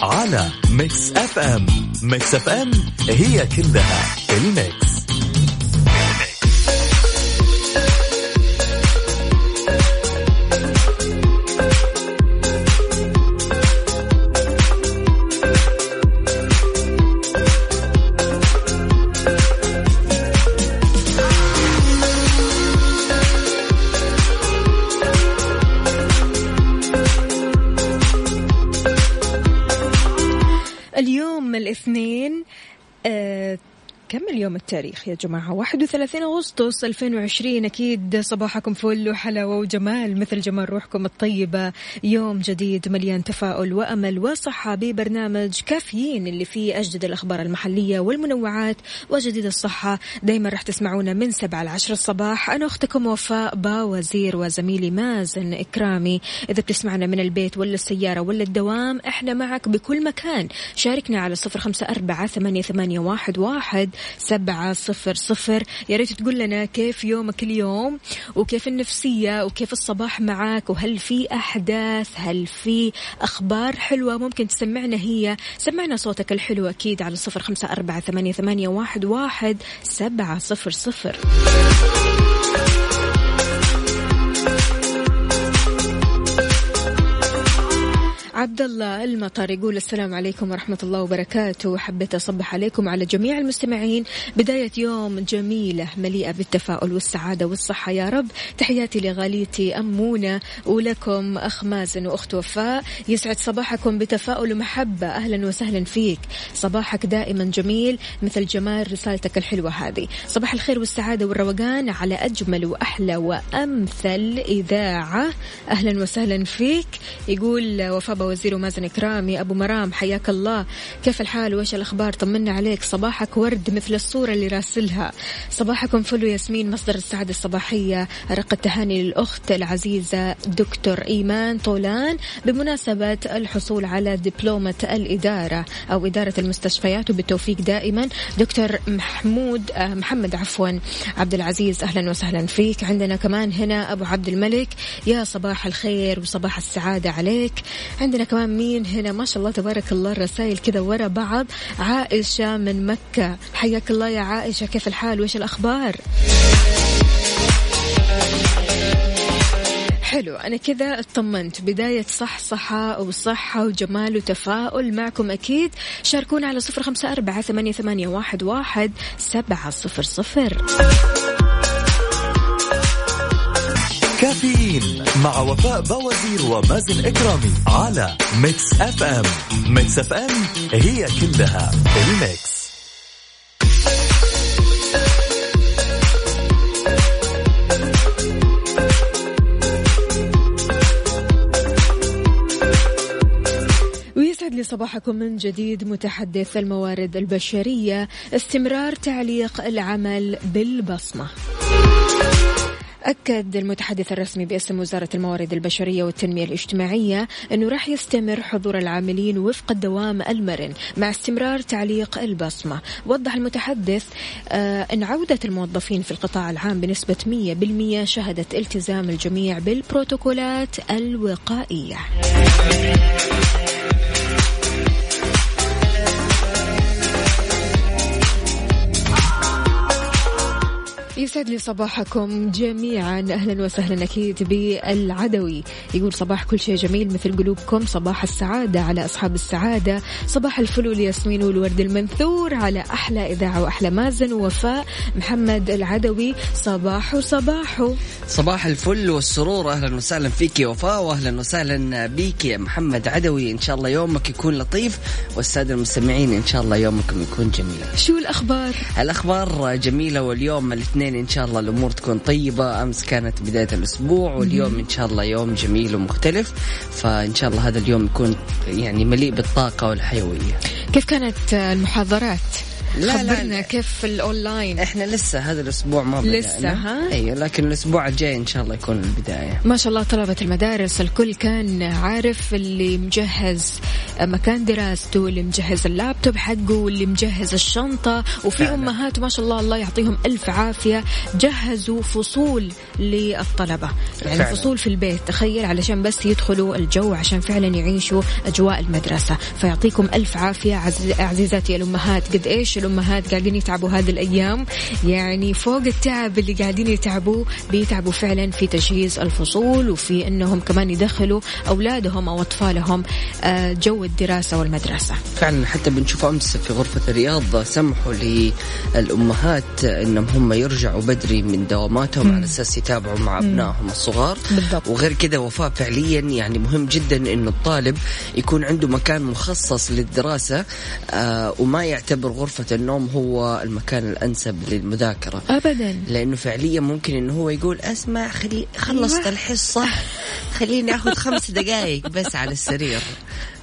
على ميكس أف أم ميكس أف أم هي كلها الميكس. التاريخ يا جماعة. 31 أغسطس 2020 أكيد صباحكم فل وحلاوة وجمال. مثل جمال روحكم الطيبة. يوم جديد مليان تفاؤل وأمل وصحة ببرنامج كافيين اللي فيه أجدد الأخبار المحلية والمنوعات وجديد الصحة. دايما راح تسمعونا من 7 ل 10 الصباح. أنا أختكم وفاء باوزير وزميلي مازن إكرامي. إذا بتسمعنا من البيت ولا السيارة ولا الدوام إحنا معك بكل مكان. شاركنا على صفر خمسة أربعة ثمانية, ثمانية واحد, واحد سبعة صفر صفر. يا ريت تقول لنا كيف يومك اليوم وكيف النفسية وكيف الصباح معك وهل في أحداث هل في أخبار حلوة ممكن تسمعنا هي؟ سمعنا صوتك الحلو أكيد على صفر خمسة أربعة ثمانية, ثمانية واحد, واحد سبعة صفر صفر. عبد الله المطر يقول السلام عليكم ورحمة الله وبركاته. حبيت أصبح عليكم على جميع المستمعين. بداية يوم جميلة مليئة بالتفاؤل والسعادة والصحة. يا رب تحياتي لغاليتي أمونة ولكم أخ مازن وأخت وفاء. يسعد صباحكم بتفاؤل ومحبة. أهلا وسهلا فيك. صباحك دائما جميل مثل جمال رسالتك الحلوة هذه. صباح الخير والسعادة والروقان على أجمل وأحلى وأمثل إذاعة. أهلا وسهلا فيك. يقول وفاء وزير ومازن إكرامي أبو مرام حياك الله. كيف الحال؟ وإيش الأخبار؟ طمنا عليك. صباحك ورد مثل الصورة اللي راسلها. صباحكم فل ياسمين مصدر السعادة الصباحية. رق التهاني للأخت العزيزة دكتور إيمان طولان بمناسبة الحصول على دبلومة الإدارة أو إدارة المستشفيات وبالتوفيق دائما. دكتور محمود آه محمد عفوا. عبد العزيز أهلا وسهلا فيك. عندنا كمان هنا أبو عبد الملك. يا صباح الخير وصباح السعادة عليك. عندنا كمان مين هنا؟ ما شاء الله تبارك الله الرسائل كذا ورا بعض. عائشة من مكة. حياك الله يا عائشة كيف الحال؟ وإيش الأخبار؟ حلو أنا كذا اطمنت. بداية صح صحة وصحة وجمال وتفاؤل معكم أكيد. شاركونا على صفر خمسة أربعة ثمانية, واحد سبعة صفر صفر. كافيين مع وفاء بوازير ومازن إكرامي على ميكس أف أم. ميكس أف أم هي كلها الميكس. ويسعد لي صباحكم من جديد متحدث الموارد البشرية استمرار تعليق العمل بالبصمة. أكد المتحدث الرسمي باسم وزارة الموارد البشرية والتنمية الاجتماعية أنه راح يستمر حضور العاملين وفق الدوام المرن مع استمرار تعليق البصمة. وضح المتحدث آه أن عودة الموظفين في القطاع العام بنسبة 100% شهدت التزام الجميع بالبروتوكولات الوقائية. يسعد لي صباحكم جميعا. أهلا وسهلا أكيد بالعدوي. يقول صباح كل شيء جميل مثل قلوبكم. صباح السعادة على أصحاب السعادة. صباح الفل والياسمين والورد المنثور على أحلى إذاعة وأحلى مازن. ووفاء محمد العدوي صباح صباح صباح الفل والسرور. أهلا وسهلا فيك يا وفاء. واهلا وسهلا بيك يا محمد عدوي. إن شاء الله يومك يكون لطيف. والسادة المستمعين إن شاء الله يومكم يكون جميل. شو الأخبار؟ الأخبار جميلة واليوم الاثنين الاثنين إن شاء الله الأمور تكون طيبة. أمس كانت بداية الأسبوع واليوم إن شاء الله يوم جميل ومختلف. فإن شاء الله هذا اليوم يكون يعني مليء بالطاقة والحيوية. كيف كانت المحاضرات؟ لا، خبرنا لا. كيف الأونلاين. إحنا لسه هذا الأسبوع ما بدأنا. لسه، ها؟ أيوه لكن الأسبوع الجاي إن شاء الله يكون البداية. ما شاء الله طلبة المدارس الكل كان عارف اللي مجهز مكان دراسته اللي مجهز اللابتوب حقه واللي مجهز الشنطة. وفي فعلا. أمهات ما شاء الله الله يعطيهم ألف عافية. جهزوا فصول للطلبة. يعني فعلا. فصول في البيت. تخيل علشان بس يدخلوا الجو عشان فعلا يعيشوا أجواء المدرسة. فيعطيكم ألف عافية عز- عزيزاتي الأمهات. قد إيش الأمهات قاعدين يتعبوا هذه الأيام. يعني فوق التعب اللي قاعدين يتعبوه بيتعبوا فعلا في تجهيز الفصول وفي أنهم كمان يدخلوا أولادهم أو أطفالهم آه، جو الدراسة والمدرسة. فعلا حتى بنشوف أمس في غرفة الرياض سمحوا للأمهات إنهم هم يرجعوا بدري من دواماتهم على أساس يتابعوا مع أبنائهم الصغار. بالضبط. وغير كذا وفاء فعليا يعني مهم جدا إنه الطالب يكون عنده مكان مخصص للدراسة آه وما يعتبر غرفة النوم هو المكان الأنسب للمذاكرة أبدا لأنه فعليا ممكن إنه هو يقول أسمع خلي خلصت. الحصة خليني آخذ خمس دقائق بس على السرير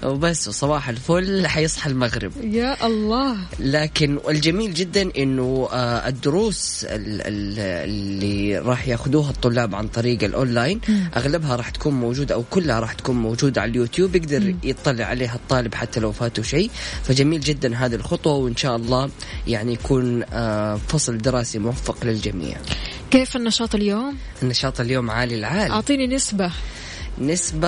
وبس وصباح الفل حيصحى المغرب. يا الله. لكن الجميل جدا إنه آه، الدروس ال- ال- اللي راح ياخذوها الطلاب عن طريق الأونلاين أغلبها راح تكون موجودة أو كلها راح تكون موجودة على اليوتيوب يقدر يطلع عليها الطالب حتى لو فاته شيء. فجميل جدا هذه الخطوة وإن شاء الله يعني يكون آه، فصل دراسي موفق للجميع. كيف النشاط اليوم؟ النشاط اليوم عالي العال. أعطيني نسبة. نسبة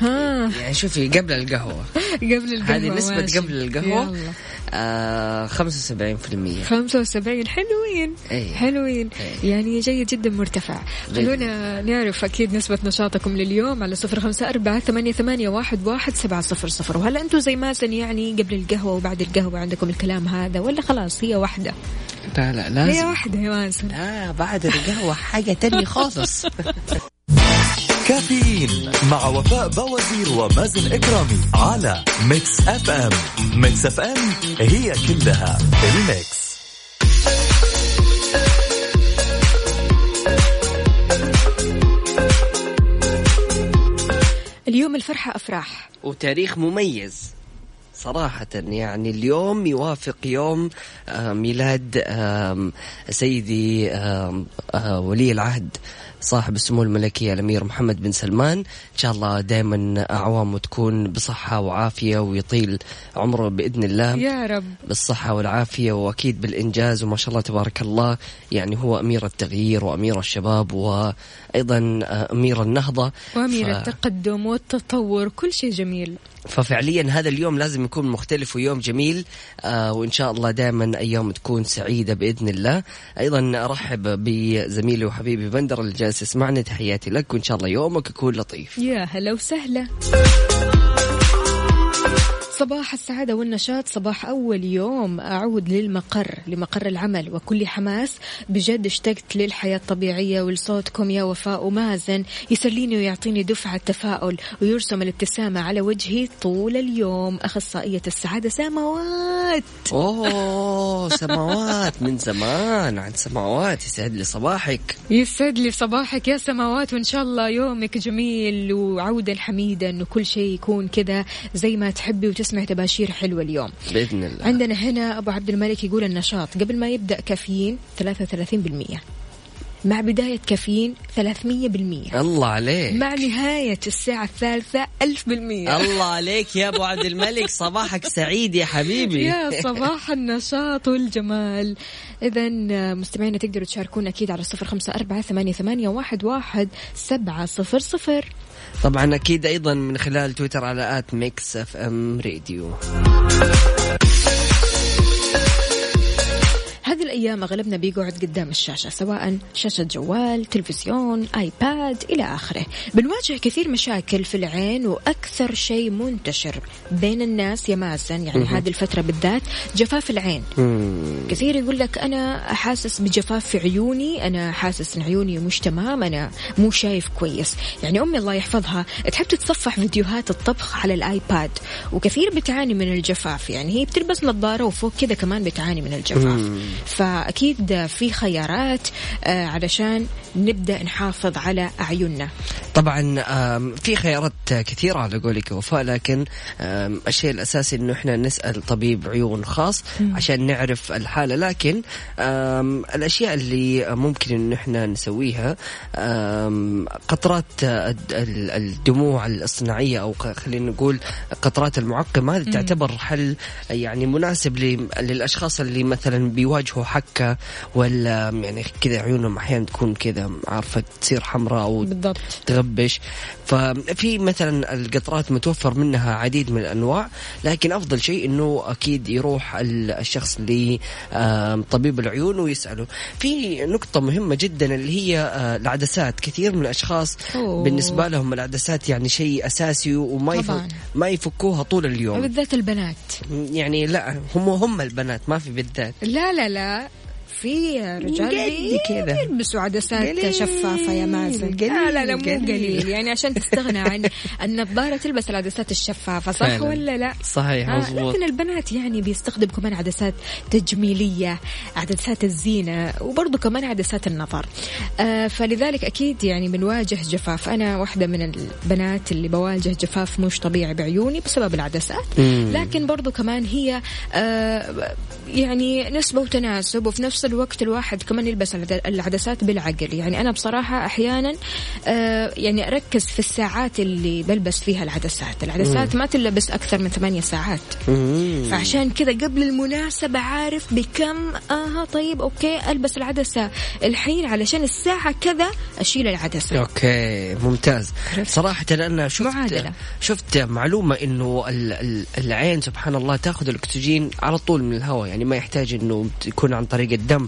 ها. يعني شوفي قبل القهوة. قبل القهوة هذه نسبة ماشي. قبل القهوة. آه 75% 75 حلوين. أي. حلوين. أي. يعني جيد جدا مرتفع. خلونا نعرف أكيد نسبة نشاطكم لليوم على صفر خمسة أربعة ثمانية, ثمانية واحد, واحد سبعة صفر صفر. وهل أنتم زي مازن يعني قبل القهوة وبعد القهوة عندكم الكلام هذا ولا خلاص هي واحدة؟ لا لا هي لازم واحدة يا مازن لا بعد القهوة حاجة تانية خالص. كافيين مع وفاء بوازير ومازن إكرامي على ميكس أف أم. ميكس أف أم هي كلها الميكس. اليوم الفرحة أفراح. وتاريخ مميز. صراحة يعني اليوم يوافق يوم آه، ميلاد سيدي آه، ولي العهد صاحب السمو الملكي الأمير محمد بن سلمان. إن شاء الله دائما أعوامه تكون بصحة وعافية ويطيل عمره بإذن الله. يا رب. بالصحة والعافية وأكيد بالإنجاز وما شاء الله تبارك الله. يعني هو أمير التغيير وأمير الشباب وأيضا آه، أمير النهضة. وأمير ف- التقدم والتطور كل شيء جميل. ففعليا هذا اليوم لازم يكون مختلف ويوم جميل. آه وإن شاء الله دائما أيام تكون سعيدة بإذن الله. أيضا أرحب بزميلي وحبيبي بندر اللي جالس يسمعنا تحياتي لك وإن شاء الله يومك يكون لطيف. يا هلا وسهلا. صباح السعادة والنشاط. صباح أول يوم. أعود للمقر لمقر العمل. وكل حماس بجد اشتقت للحياة الطبيعية ولصوتكم. يا وفاء ومازن يسليني ويعطيني دفعة تفاؤل ويرسم الابتسامة على وجهي طول اليوم. أخصائية السعادة سماوات. أوه سماوات. من زمان عن سماوات. يسعد لي صباحك. يسعد لي صباحك يا سماوات. وإن شاء الله يومك جميل وعودا حميدا وكل شيء يكون كذا زي ما تحبي وتسمع تباشير حلوة اليوم. بإذن الله. عندنا هنا أبو عبد الملك يقول النشاط. قبل ما يبدأ كافيين 33% مع بداية كافيين 300% الله عليك. مع نهاية الساعة الثالثة 1000% الله عليك يا أبو عبد الملك. صباحك سعيد يا حبيبي. يا صباح النشاط والجمال. إذا مستمعينا تقدروا تشاركونا أكيد على صفر خمسة أربعة ثمانية, ثمانية واحد, واحد سبعة صفر صفر. طبعا أكيد أيضا من خلال تويتر على at ميكس أف أم راديو. الأيام أغلبنا بيقعد قدام الشاشة سواء شاشة جوال تلفزيون آيباد إلى آخره. بنواجه كثير مشاكل في العين وأكثر شيء منتشر بين الناس يا مازن يعني هذه الفترة بالذات جفاف العين. كثير يقول لك أنا حاسس بجفاف في عيوني أنا حاسس إن عيوني مش تمام أنا مو شايف كويس. يعني أمي الله يحفظها تحب تتصفح فيديوهات الطبخ على الآيباد وكثير بتعاني من الجفاف. يعني هي بتلبس نظارة وفوق كذا كمان بتعاني من الجفاف. ف فأكيد في خيارات آه، علشان نبدأ نحافظ على أعيننا. طبعا في خيارات كثيرة على قولك وفاء لكن الشيء الأساسي إنه إحنا نسأل طبيب عيون خاص عشان نعرف الحالة. لكن الأشياء اللي ممكن إنه إحنا نسويها قطرات الد- ال- الدموع الصناعية أو خلينا نقول قطرات المعقمة هذه تعتبر حل يعني مناسب للأشخاص اللي مثلا بيواجهوا حكة ولا يعني كذا عيونهم أحيانا تكون كذا عارفة تصير حمراء أو بالضبط. تغبش. ففي مثلا القطرات متوفر منها عديد من الأنواع لكن أفضل شيء إنه أكيد يروح ال- الشخص لطبيب العيون ويسأله. في نقطة مهمة جدا اللي هي آه، العدسات. كثير من الأشخاص أوه. بالنسبة لهم العدسات يعني شيء أساسي وما يف- طبعاً. ما يفكوها طول اليوم. بالذات البنات. يعني لا هم هم البنات ما في بالذات. لا لا لا. في رجال كذا. يلبسوا عدسات شفافة يا مازن. قليل، لا لا لا مو قليل. يعني عشان تستغنى عن النظارة تلبس العدسات الشفافة صح فعلاً. ولا لا؟ صحيح آه لكن البنات يعني بيستخدم كمان عدسات تجميلية عدسات الزينة وبرضه كمان عدسات النظر. آه فلذلك أكيد يعني بنواجه جفاف. أنا واحدة من البنات اللي بواجه جفاف مش طبيعي بعيوني بسبب العدسات. مم. لكن برضو كمان هي آه يعني نسبة وتناسب وفي نفس الوقت الواحد كمان يلبس العد- العدسات بالعقل. يعني أنا بصراحة أحيانا آه يعني أركز في الساعات اللي بلبس فيها العدسات. العدسات ما تلبس أكثر من ثمانية ساعات. مم. فعشان كذا قبل المناسبة عارف بكم؟ آها طيب okay ألبس العدسة. الحين علشان الساعة كذا أشيل العدسة. okay ممتاز؟ صراحة أنا شفت معادلة. شفت معلومة ال- العين سبحان الله تأخذ الأكسجين على طول من الهواء. يعني ما يحتاج إنه يكون عن طريق الدم.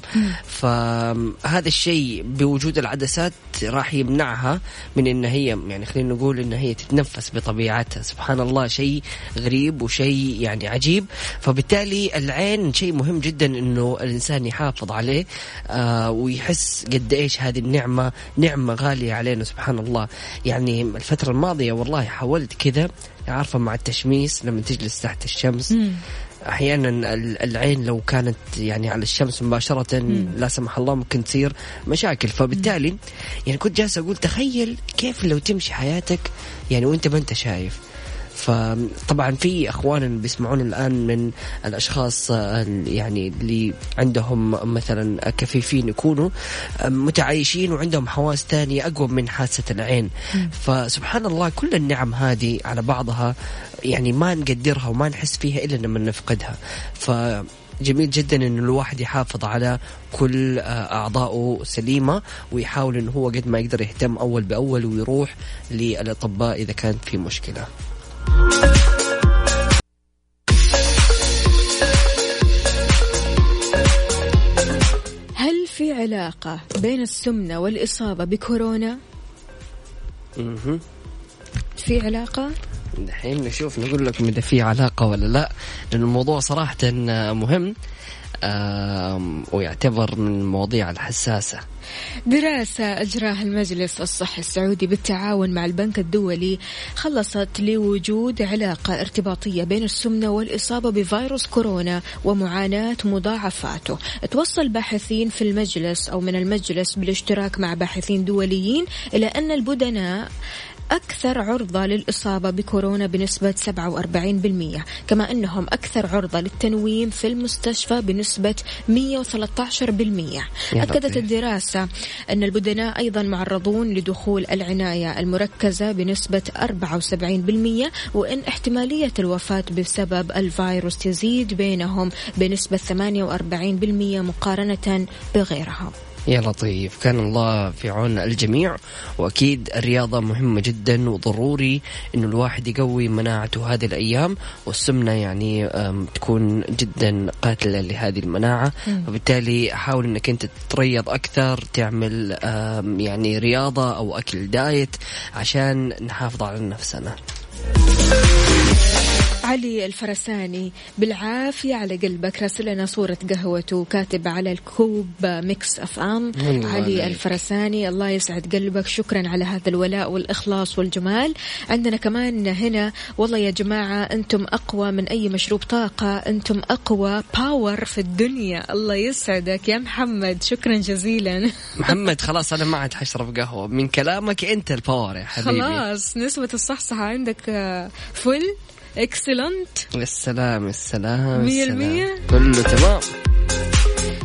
فهذا الشيء بوجود العدسات راح يمنعها من إن هي يعني خلينا نقول إن هي تتنفس بطبيعتها. سبحان الله شيء غريب وشيء يعني عجيب. فبالتالي العين شيء مهم جدا إنه الإنسان يحافظ عليه آه ويحس قد إيش هذه النعمة نعمة غالية علينا سبحان الله. يعني الفترة الماضية والله حاولت كذا عارفة مع التشميس لما تجلس تحت الشمس. أحيانا ال- العين لو كانت يعني على الشمس مباشرة لا سمح الله ممكن تصير مشاكل. فبالتالي يعني كنت جالس أقول تخيل كيف لو تمشي حياتك يعني وأنت ما أنت شايف. فطبعا في اخواننا بيسمعون الآن من الأشخاص آه، يعني اللي عندهم مثلا كفيفين يكونوا آه، متعايشين وعندهم حواس ثانية أقوى من حاسة العين. فسبحان الله كل النعم هذه على بعضها يعني ما نقدرها وما نحس فيها إلا لما نفقدها ف جميل جدا انه الواحد يحافظ على كل آه، اعضائه سليمة ويحاول انه هو قد ما يقدر يهتم أول بأول ويروح للأطباء إذا كانت في مشكلة. هل في علاقة بين السمنة والإصابة بكورونا؟ أها في علاقة؟ الحين نشوف نقول لكم إذا في علاقة ولا لا لأن الموضوع صراحة مهم ويعتبر من المواضيع الحساسة. دراسة أجراها المجلس الصحي السعودي بالتعاون مع البنك الدولي خلصت لوجود علاقة ارتباطية بين السمنة والإصابة بفيروس كورونا ومعاناة مضاعفاته توصل باحثين في المجلس أو من المجلس بالاشتراك مع باحثين دوليين إلى أن البدناء أكثر عرضة للإصابة بكورونا بنسبة 47% كما أنهم أكثر عرضة للتنويم في المستشفى بنسبة 113% يا أكدت. الدراسة أن البدناء أيضا معرضون لدخول العناية المركزة بنسبة 74% وأن احتمالية الوفاة بسبب الفيروس تزيد بينهم بنسبة 48% مقارنة بغيرهم يا لطيف. كان الله في عون الجميع. وأكيد الرياضة مهمة جدا وضروري انه الواحد يقوي مناعته هذه الأيام. والسمنة يعني تكون جدا قاتلة لهذه المناعة. وبالتالي حاول إنك أنت تتريض أكثر تعمل يعني رياضة أو أكل دايت عشان نحافظ على نفسنا. علي الفرساني بالعافية على قلبك راسل لنا صورة قهوته كاتب على الكوب ميكس اف ام والله علي عليك. الفرساني الله يسعد قلبك شكرا على هذا الولاء والإخلاص والجمال. عندنا كمان هنا والله يا جماعة أنتم أقوى من أي مشروب طاقة أنتم أقوى power في الدنيا. الله يسعدك يا محمد شكرا جزيلا. محمد خلاص أنا ما عاد حشرب قهوة. من كلامك أنت ال power يا حبيبي. خلاص نسبة الصحصحة عندك آه، full excellent السلام السلام مية السلام. المية. كله تمام.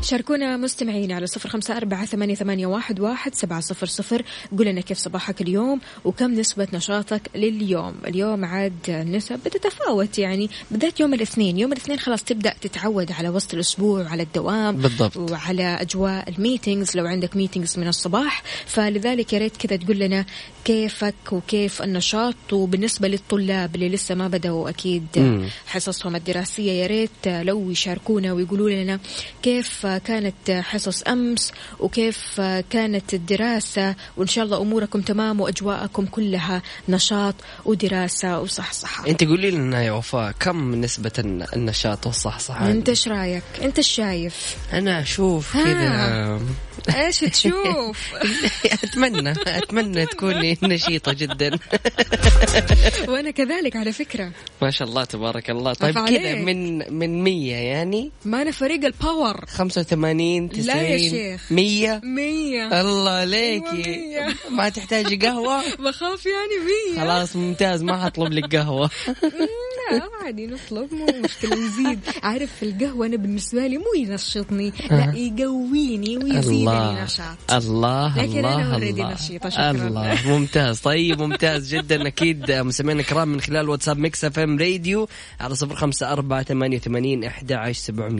شاركونا مستمعين على صفر خمسة أربعة ثمانية, ثمانية واحد, واحد سبعة صفر صفر. قول لنا كيف صباحك اليوم وكم نسبة نشاطك لليوم؟ اليوم عاد النسب بتتفاوت يعني. بالذات يوم الاثنين. يوم الاثنين خلاص تبدأ تتعود على وسط الأسبوع وعلى الدوام بالضبط. وعلى أجواء ال meetings. لو عندك meetings من الصباح فلذلك يا ريت كذا تقول لنا كيفك وكيف النشاط وبالنسبة للطلاب اللي لسه ما بدأوا أكيد مم. حصصهم الدراسية يا ريت لو يشاركونا ويقولوا لنا كيف كانت حصص أمس وكيف كانت الدراسة وإن شاء الله أموركم تمام وأجواءكم كلها نشاط ودراسة وصحصحة أنت قولي لنا يا وفاء كم نسبة الن- النشاط والصحصحة أنت إيش رأيك؟ أنت إيش شايف؟ أنا أشوف ها. كذا إيش تشوف؟ أتمنى أتمنى تكوني نشيطة جدا. وأنا كذلك على فكرة. ما شاء الله تبارك الله. طيب كذا. من من 100 يعني؟ ما أنا فريق الباور 85 90 لا يا شيخ. 100 مية. الله أيوة عليكي مية. ما تحتاجي قهوة؟ بخاف يعني مية. خلاص ممتاز ما حطلب لك قهوة. عادي نطلب مو مشكله نزيد. عارف القهوة أنا بالنسبة لي مو ينشطني لا آه. يقويني ويزيدني نشاط. الله لكن الله أنا already نشيطة شكرا. الله ممتاز. طيب ممتاز جدا. أكيد مستمعينا الكرام من خلال واتساب ميكس إف إم راديو على 05 4 88 11 700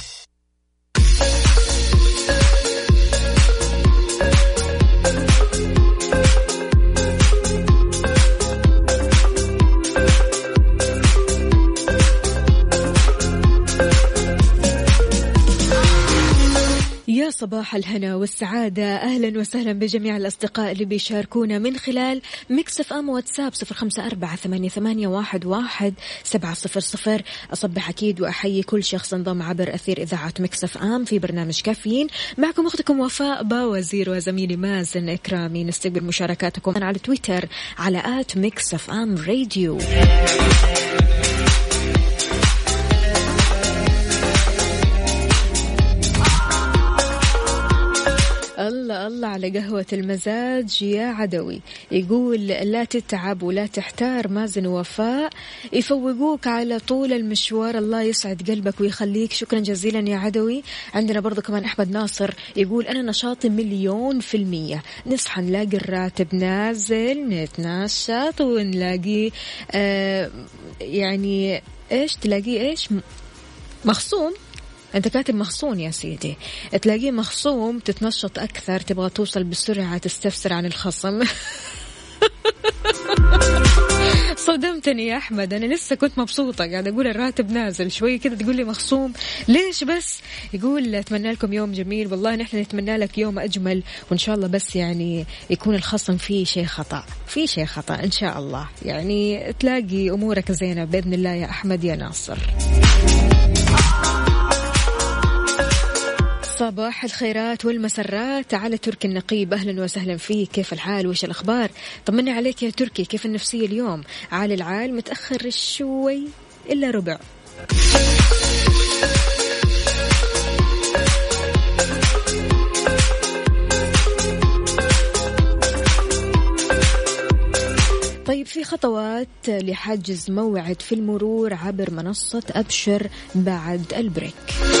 صباح الهنا والسعادة. أهلا وسهلا بجميع الأصدقاء اللي بيشاركونا من خلال ميكس اف أم واتساب صفر خمسة أربعة ثمانية, ثمانية واحد, واحد سبعة صفر صفر. أصبح أكيد وأحيي كل شخص انضم عبر أثير إذاعة ميكس اف أم في برنامج كافيين. معكم أختكم وفاء باوزير وزميلي مازن إكرامي. نستقبل مشاركاتكم على تويتر على at ميكس اف أم راديو. الله الله على قهوة المزاج يا عدوي. يقول لا تتعب ولا تحتار مازن وفاء. يفوقوك على طول المشوار الله يسعد قلبك ويخليك. شكرا جزيلا يا عدوي. عندنا برضو كمان أحمد ناصر يقول أنا نشاطي مليون في المية. نصحى نلاقي الراتب نازل نتنشط ونلاقي آه يعني إيش تلاقيه إيش؟ مخصوم. أنت كاتب مخصوم يا سيدي. تلاقيه مخصوم تتنشط أكثر تبغى توصل بسرعة تستفسر عن الخصم. صدمتني يا أحمد. أنا لسه كنت مبسوطة. قاعدة أقول الراتب نازل شوي كذا تقول لي مخصوم. ليش بس؟ يقول أتمنى لكم يوم جميل. والله نحن نتمنى لك يوم أجمل. وإن شاء الله بس يعني يكون الخصم فيه شيء خطأ. في شيء خطأ إن شاء الله. يعني تلاقي أمورك زينة بإذن الله يا أحمد يا ناصر. صباح الخيرات والمسرات على تركي النقيب. أهلا وسهلا فيك. كيف الحال؟ وش الأخبار؟ طمني عليك يا تركي. كيف النفسية اليوم؟ عال العال متأخر شوي إلا ربع. طيب في خطوات لحجز موعد في المرور عبر منصة أبشر بعد ال break.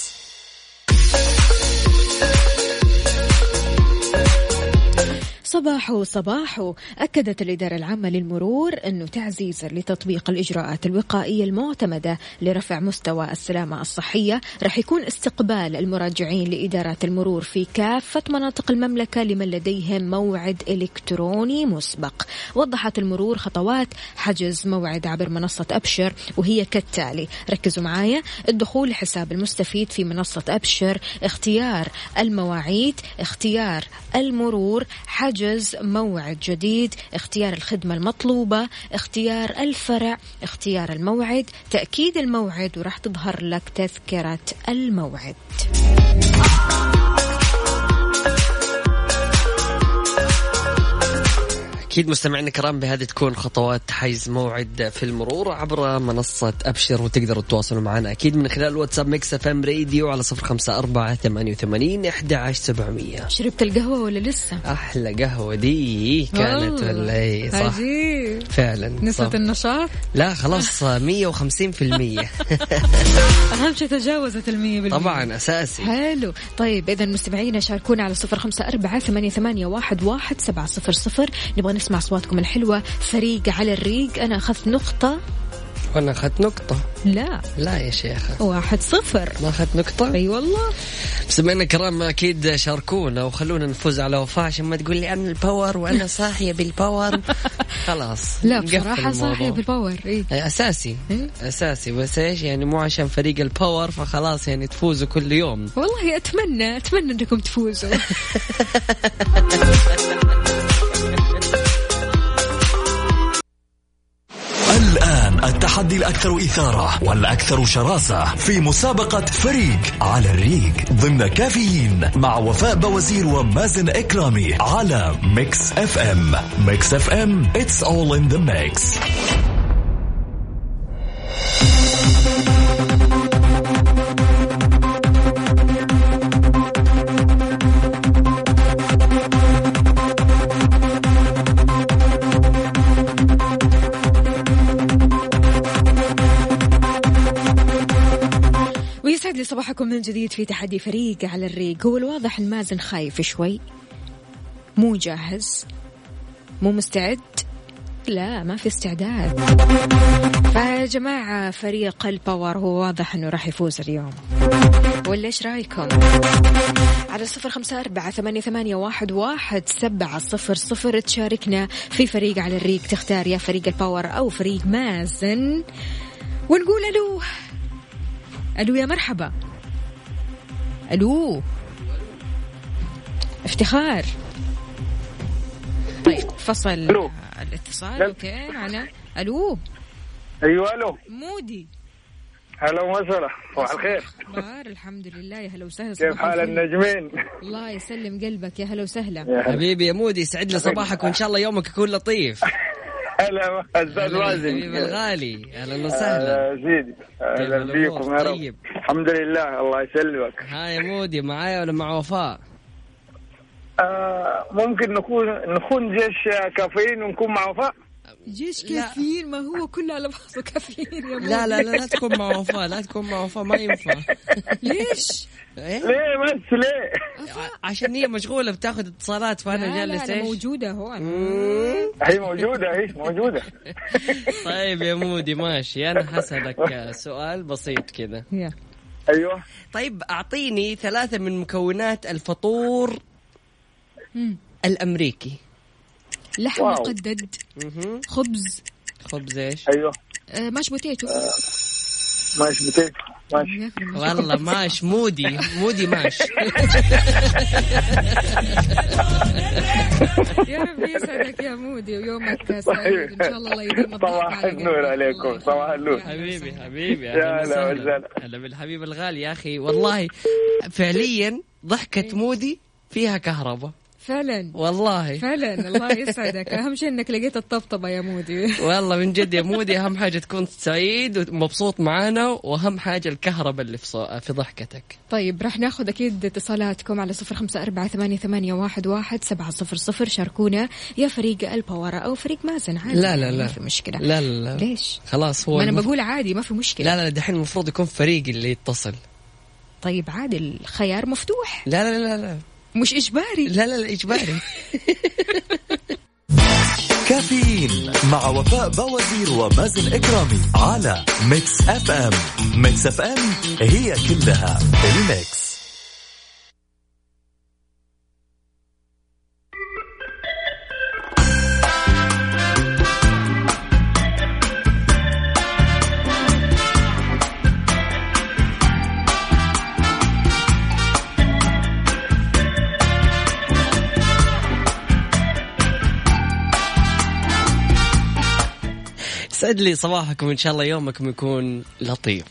صباحو صباحو أكدت الإدارة العامة للمرور أنه تعزيزا لتطبيق الإجراءات الوقائية المعتمدة لرفع مستوى السلامة الصحية. رح يكون استقبال المراجعين لإدارات المرور في كافة مناطق المملكة لمن لديهم موعد إلكتروني مسبق. وضحت المرور خطوات حجز موعد عبر منصة أبشر وهي كالتالي ركزوا معايا الدخول لحساب المستفيد في منصة أبشر اختيار المواعيد اختيار المرور حجز موعد جديد اختيار الخدمة المطلوبة اختيار الفرع اختيار الموعد تأكيد الموعد وراح تظهر لك تذكرة الموعد. أكيد مستمعينا الكرام بهذه تكون خطوات حيز موعد في المرور عبر منصة أبشر وتقدروا تتواصلوا معنا أكيد من خلال واتساب Mix FM Radio على صفر خمسة أربعة ثمانية وثمانين إحدى عشر سبعمية شربت القهوة ولا لسه؟ أحلى قهوة دي كانت والله. ولا إيه؟ صح عجيب فعلا نسبة صح. النشاط لا خلاص 150% أهم شيء تجاوزت المية بالمية طبعا أساسي حلو طيب إذا مستمعينا شاركونا على صفر خمسة أربعة ثمانية, ثمانية واحد, واحد سبعة صفر صفر نبغى نسمع أصواتكم الحلوة. فريق على الريق. أنا أخذت نقطة. وأنا أخذت نقطة. لا. لا يا شيخة. واحد صفر. ما أخذت نقطة؟ أي والله. مستمعينا الكرام أكيد شاركونا وخلونا نفوز على وفاء عشان ما تقول لي أنا ال power وأنا صاحية بال power. خلاص لا بصراحة. صاحية بال power إيه. أساسي. إيه؟ أساسي. بس إيش يعني مو عشان فريق ال power فخلاص يعني تفوزوا كل يوم. والله أتمنى أتمنى أنكم تفوزوا. التحدي الأكثر إثارة والأكثر شراسة في مسابقة فريق على الريق ضمن كافيين مع وفاء بوازير ومازن إكرامي على Mix FM. Mix FM it's all in the mix. ويسعد لي صباحكم من جديد في تحدي فريق على الريق. هو الواضح إن مازن خايف شوي. مو جاهز. مو مستعد. لا ما في استعداد. فيا جماعة فريق ال power هو واضح إنه راح يفوز اليوم. ولا إيش رأيكم؟ على صفر خمسة أربعة ثمانية, ثمانية واحد, واحد سبعة صفر صفر تشاركنا في فريق على الريق. تختار يا فريق ال power أو فريق مازن. ونقول ألو. ألو يا مرحبا. ألو. افتخار. طيب فصل ألو. الاتصال. لا. okay معنا ألو. أيوه ألو. مودي. هلا وسهلا. صباح الخير. أخبار الحمد لله. يا هلا وسهلا. كيف حال. النجمين؟ الله يسلم قلبك. يا هلا وسهلا. حبيبي يا مودي يسعد لي صباحك وإن شاء الله يومك يكون لطيف. هلا أستاذ حبيبي مازن الغالي. أهلا وسهلا. آه، سيدي أهلا كيف الأمور؟ بيكم يا رب. طيب. الحمد لله الله يسلمك. ها يا مودي معايا ولا مع وفاء؟ آه، ممكن نكون نكون جيش كافيين ونكون مع وفاء؟ جيش. كافيين ما هو كله على بعضه كافيين يا لا لا لا لا تكون مع وفاء لا تكون مع وفاء ما ينفع ليش؟ إيه؟ ليه بس ليه؟ عشان هي مشغولة بتاخذ اتصالات فأنا لا جالس إيش؟ موجودة هو مم. هي موجودة هي موجودة طيب يا مودي ماشي أنا حسألك سؤال بسيط كذا يا. أيوه طيب أعطيني ثلاثة من مكونات الفطور مم. لحم واو. مقدد. خبز. خبز إيش؟ أيوه. آه، mashed potato. ماشي يا أخي، mash. والله mash مودي. مودي mash. يا رب يسعدك يا مودي ويومك سعيد. إن شاء الله الله يديم الضحك صباح النور. عليكم، الله صباح. النور. حبيبي. حبيبي يا هلا وسهلا. هلا بالحبيب الغالي يا أخي. والله فعليا ضحكة مودي فيها كهرباء. فعلا. والله. فعلا. الله يسعدك. أهم شيء إنك لقيت الطبطبة يا مودي. والله من جد يا مودي أهم حاجة تكون سعيد ومبسوط معانا وأهم حاجة الكهرباء اللي في في ضحكتك. طيب راح ناخذ أكيد اتصالاتكم على صفر خمسة أربعة ثمانية, ثمانية واحد, واحد سبعة صفر صفر. شاركونا يا فريق ال power أو فريق مازن. عادي لا لا يعني لا. ما في مشكلة. لا لا, لا. ليش؟ خلاص هو ما أنا المف... بقول عادي ما في مشكلة. لا لا لا دحين المفروض يكون فريق اللي يتصل. طيب عادي الخيار مفتوح. لا لا لا لا. مش إجباري. لا لا, لا إجباري. كافيين مع وفاء بوازير ومازن إكرامي على Mix FM. Mix FM it's all in the mix. يسعد لي صباحكم إن شاء الله يومكم يكون لطيف.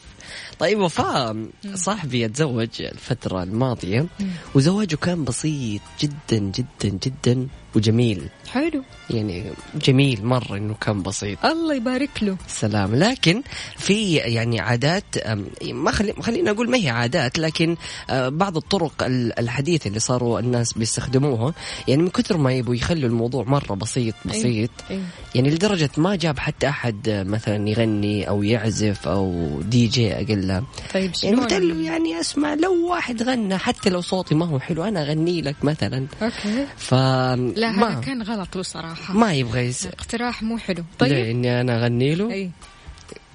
طيب وفاء صاحبي اتزوج الفترة الماضية وزواجه كان بسيط جدا جدا جدا. وجميل. حلو. يعني جميل مرة إنه كان بسيط. الله يبارك له. سلام. لكن في يعني عادات ما خلي خلينا أقول ما هي عادات لكن بعض الطرق ال- الحديثه اللي صاروا الناس بيستخدموها يعني من كثر ما يبوا يخلوا الموضوع مرة بسيط بسيط أي. يعني لدرجة ما جاب حتى أحد مثلا يغني أو يعزف أو دي جي أقل. طيب يعني قلت له يعني أسمع لو واحد غنى حتى لو صوتي ما هو حلو أنا أغني لك مثلا. okay. ف لا هذا كان غلط له صراحة ما يبغى يس... اقتراح مو حلو. طيب. طيب اني أنا أغني له. أي.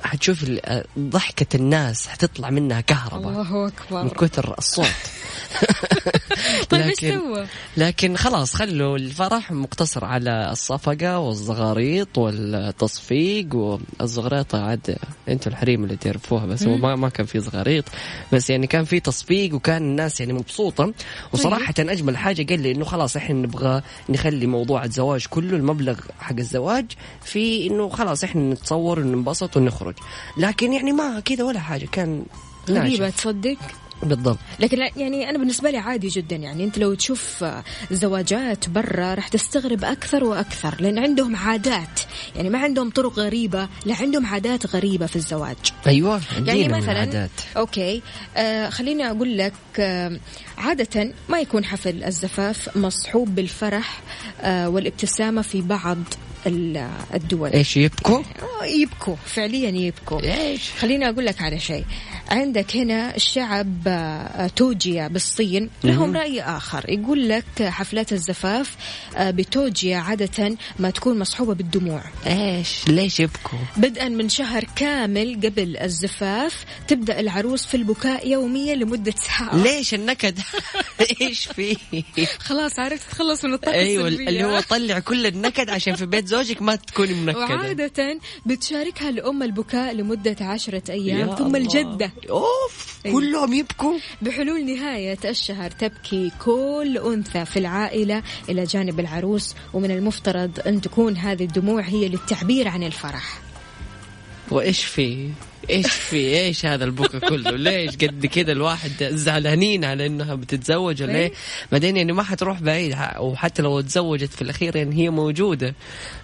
حتشوف آه، ضحكة الناس حتطلع منها كهرباء. الله من اكبر كثر الصوت. طيب إيش لكن- سوى؟ لكن خلاص خلوا الفرح مقتصر على الصفقة والزغاريط والتصفيق والزغريطة عاد أنتوا الحريم اللي تعرفوها بس هو ما, ما كان في زغاريط. بس يعني كان في تصفيق وكان الناس يعني مبسوطة. وصراحة أجمل حاجة قال لي إنه خلاص إحنا نبغى نخلي موضوع الزواج كله المبلغ حق الزواج في إنه خلاص إحنا نتصور وننبسط ونخرج. لكن يعني ما كذا ولا حاجة كان غريبة ناشف. تصدق؟ بالضبط لكن يعني أنا بالنسبة لي عادي جدا يعني أنت لو تشوف زواجات برا راح تستغرب أكثر وأكثر لأن عندهم عادات يعني ما عندهم طرق غريبة لا عندهم عادات غريبة في الزواج أيوة يعني مثلا العادات. أوكي آه خليني أقول لك آه عادة ما يكون حفل الزفاف مصحوب بالفرح آه والابتسامة في بعض الدول إيش يبكوا؟ آه، يبكوا فعليا يبكوا إيش؟ خليني أقول لك على شيء عندك هنا الشعب آه، توجيا بالصين لهم رأي آخر يقول لك حفلات الزفاف آه، بتوجيا عادة ما تكون مصحوبة بالدموع إيش ليش يبكوا؟ بدءا من شهر كامل قبل الزفاف تبدأ العروس في البكاء يوميا لمدة ساعة ليش النكد؟ إيش فيه؟ خلاص عرفت تخلص من الطاقة أيوه السلبية. اللي هو طلع كل النكد عشان في بيت زوجك ما تكوني منكدة وعادة بتشاركها الأم البكاء لمدة عشرة أيام يا ثم الله. الجدة أوف أيوة. كلهم يبكوا بحلول نهاية الشهر تبكي كل أنثى في العائلة إلى جانب العروس ومن المفترض أن تكون هذه الدموع هي للتعبير عن الفرح وإيش فيه؟ إيش في؟ إيش هذا البكا كله؟ ليش قد كذا الواحد زعلانين على إنها بتتزوج ولا إيه؟ بعدين يعني ما حتروح بعيد وحتى لو تزوجت في الأخير يعني هي موجودة.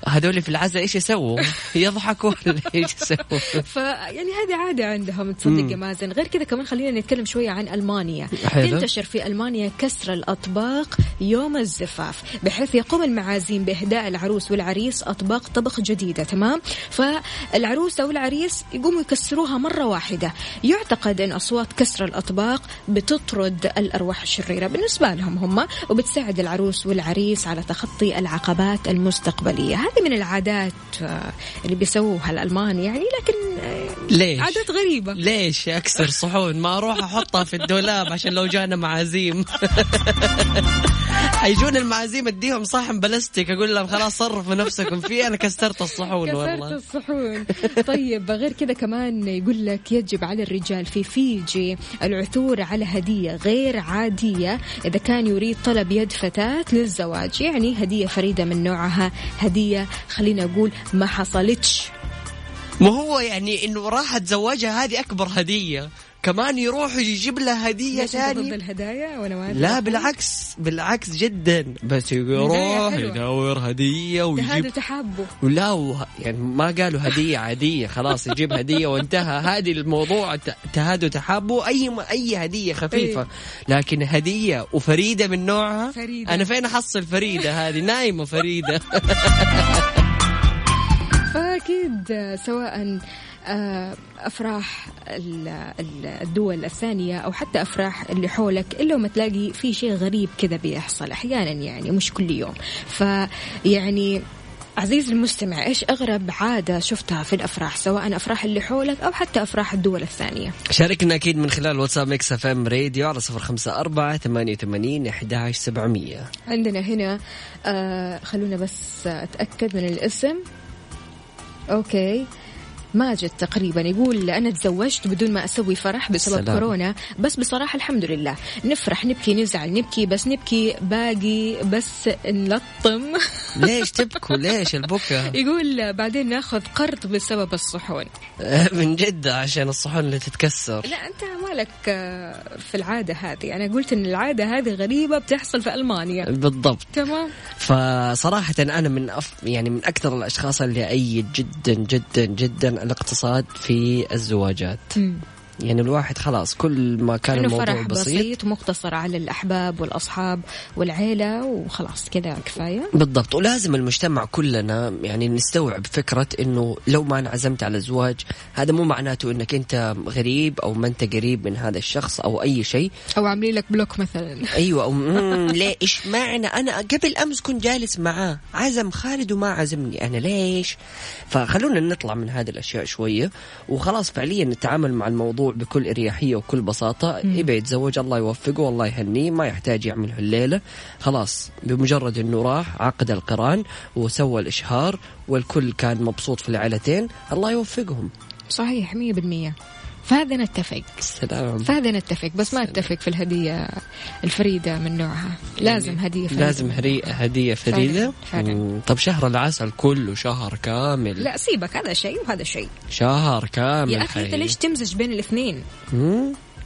هذول في العزاء إيش يسووا؟ يضحكوا ولا إيش يسووا؟ فيعني هذه عادة عندهم تصدق يا مازن. غير كذا كمان خلينا نتكلم شوية عن ألمانيا. حلو. ينتشر في ألمانيا كسر الأطباق يوم الزفاف بحيث يقوم المعازيم بإهداء العروس والعريس أطباق طبخ جديدة تمام؟ فالعروس أو العريس يقوموا يكسروا يكسروها مرة واحدة. يعتقد أن أصوات كسر الأطباق بتطرد الأرواح الشريرة. بالنسبة لهم هم وبتساعد العروس والعريس على تخطي العقبات المستقبلية. هذه من العادات آه، اللي بيسووها الألمان يعني لكن آه، ليش؟ عادات غريبة. ليش أكسر صحون؟ ما أروح أحطها في الدولاب عشان لو جانا معازيم. حيجون المعازيم أديهم صحن بلاستيك. أقول لهم خلاص صرفوا نفسكم فيه. أنا كسرت الصحون كسرت والله. الصحون. طيب غير كذا كمان يقول لك يجب على الرجال في فيجي العثور على هدية غير عادية. إذا كان يريد طلب يد فتاة للزواج يعني هدية فريدة من نوعها هدية خلينا أقول ما حصلتش. ما هو يعني إنه راح اتزوجها هذه أكبر هدية. كمان يروح يجيب لها هدية أنت ضد ثانية الهدايا وأنا ما لا بالعكس بالعكس جدا. بس يروح. يدور هدية هذا ويجيب تحبه ولا وه- يعني ما قالوا هدية عادية خلاص يجيب هدية وانتهى. هذه الموضوع تهاد وتحابوا أي أي هدية خفيفة. لكن هدية وفريدة من نوعها فريدة. أنا فين أحصل فريدة هذه؟ نايمة فريدة. فأكيد آه، سواء آه، أفراح ال- ال- الدول الثانية أو حتى أفراح اللي حولك إلا وما تلاقي في شيء غريب كذا بيحصل أحيانا يعني مش كل يوم. فيعني عزيزي المستمع إيش أغرب عادة شفتها في الأفراح؟ سواء أفراح اللي حولك أو حتى أفراح الدول الثانية. شاركنا أكيد من خلال واتساب Mix FM Radio على صفر خمسة أربعة ثمانية وثمانين أحداش سبعمية. عندنا هنا آه خلونا بس أتأكد من الاسم. أوكي ماجد تقريبا. يقول أنا تزوجت بدون ما أسوي فرح بسبب سلام. كورونا. بس بصراحة الحمد لله. نفرح نبكي نزعل نبكي بس نبكي باقي بس نلطم. ليش تبكوا؟ ليش البكا يقول بعدين ناخذ قرض بسبب الصحون. من جد عشان الصحون اللي تتكسر. لا أنت مالك في العادة هذه. أنا قلت إن العادة هذه غريبة بتحصل في ألمانيا. بالضبط. تمام. فصراحة أنا من أف يعني من أكثر الأشخاص اللي أيد جدا جدا جدا الاقتصاد في الزواجات. يعني الواحد خلاص كل ما كان الموضوع فرح بسيط, بسيط ومقتصر على الأحباب والأصحاب والعيلة وخلاص كذا كفاية. بالضبط. ولازم المجتمع كلنا يعني نستوعب فكرة إنه لو ما انعزمت على الزواج هذا مو معناته إنك أنت غريب أو ما أنت قريب من هذا الشخص أو أي شيء. أو عاملين لك بلوك مثلا. أيوه أو مم، ليه إيش معنى أنا قبل أمس كنت جالس معاه عزم خالد وما عزمني. أنا ليش؟ فخلونا نطلع من هذه الأشياء شوية. وخلاص فعليا نتعامل مع الموضوع بكل إريحية وكل بساطة. يبي يتزوج الله يوفقه والله يهنيه ما يحتاج يعمل الليلة خلاص بمجرد إنه راح عقد القران وسوى الإشهار والكل كان مبسوط في العائلتين الله يوفقهم. صحيح 100% فهذا نتفق. سلام فهذا نتفق بس ما أتفق في الهدية الفريدة من نوعها. لازم هدية فريدة. لازم هري هدية فريدة. فعلاً، فعلاً. طب شهر العسل كله شهر كامل. لا سيبك هذا شيء وهذا شيء. شهر كامل يا أخي أنت. ليش تمزج بين الاثنين؟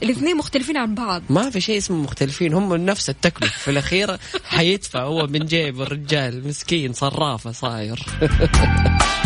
الاثنين مختلفين عن بعض. ما في شيء اسمه مختلفين هم نفس التكلفة. في الأخير حيدفع هو من جيب الرجال مسكين صرافة صاير.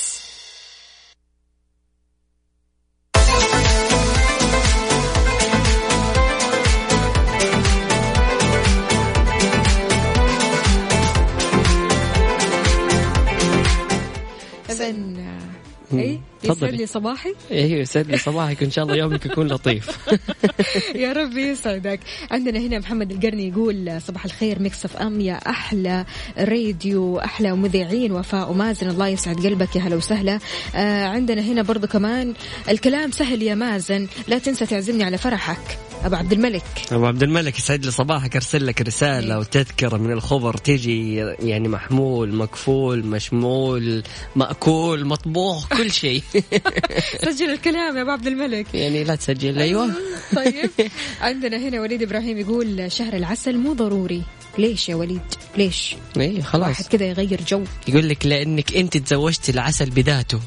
تفضلي. يسعد لي صباحي؟ أيوه يسعد لي صباحك ان شاء الله يومك يكون لطيف. يا رب يسعدك. عندنا هنا محمد القرني يقول صباح الخير Mix FM يا أحلى راديو أحلى مذيعين وفاء ومازن الله يسعد قلبك يا هلا وسهلا. آه عندنا هنا برضو كمان الكلام سهل يا مازن لا تنسى تعزمني على فرحك. أبو عبد الملك. أبو عبد الملك يسعد لي صباحك أرسل لك رسالة وتذكرة من الخبر. تيجي يعني محمول مكفول مشمول مأكول مطبوخ كل شيء. سجل الكلام يا أبو عبد الملك. يعني لا تسجل أيوه. طيب. عندنا هنا وليد إبراهيم يقول شهر العسل مو ضروري. ليش يا وليد؟ ليش؟ اي خلاص. واحد كذا يغير جو. يقول لك لأنك أنت تزوجتي العسل بذاته.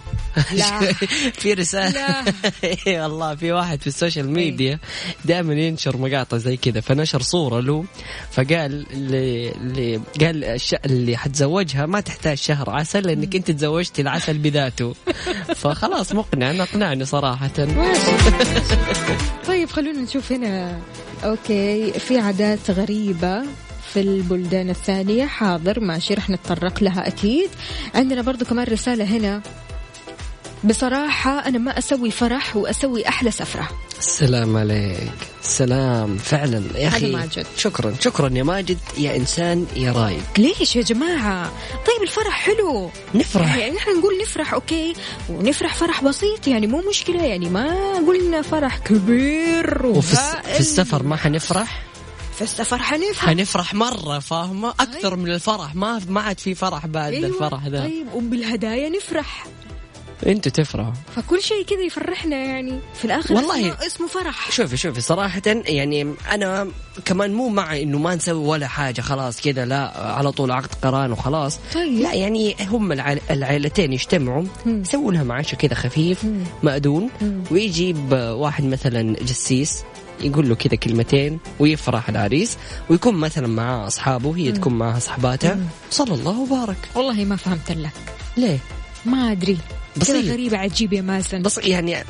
لا. في رسالة. لا. اي والله في واحد في ال social media دائما ينشر مقاطع زي كذا. فنشر صورة له فقال اللي, اللي قال الش... اللي حتزوجها ما تحتاج شهر عسل لأنك أنت تزوجتي العسل بذاته. فخلاص مقنع أنا اقنعني صراحة. ماشي طيب خلونا نشوف هنا. أوكي في عادات غريبة في البلدان الثانية. حاضر ماشي رح نتطرق لها أكيد. عندنا برضو كمان رسالة هنا. بصراحة أنا ما أسوي فرح وأسوي أحلى سفرة. السلام عليك. السلام فعلا. يا أخي ماجد. شكرا. شكرا يا ماجد. يا إنسان يا رايق. ليش يا جماعة؟ طيب الفرح حلو. نفرح. يعني نحن نقول نفرح okay. ونفرح فرح بسيط يعني مو مشكلة. يعني ما قلنا فرح كبير وفي. في السفر ما حنفرح؟ في السفر حنفرح. حنفرح مرة فاهمة؟ أكثر من الفرح. ما ما عاد في فرح بعد أيوة. الفرح ذا. طيب وبالهدايا نفرح. أنتوا تفرحوا فكل شيء كذا يفرحنا يعني. في الآخر والله. اسمه, اسمه فرح. شوفي شوفي صراحة يعني أنا كمان مو مع إنه ما نسوي ولا حاجة خلاص كذا لا على طول عقد قران وخلاص. طيب. لا يعني هم العائل- العائلتين يجتمعوا. يسووا لهم عشاء كذا خفيف مم. مم. ويجيب واحد مثلا جسيس يقول له كذا كلمتين ويفرح العريس ويكون مثلا معاه أصحابه هي تكون معها صحباتها صلى الله وبارك. والله ما فهمت لك. ليه؟ ما أدري. بسيط. غريبة عجيب يا مازن بس يعني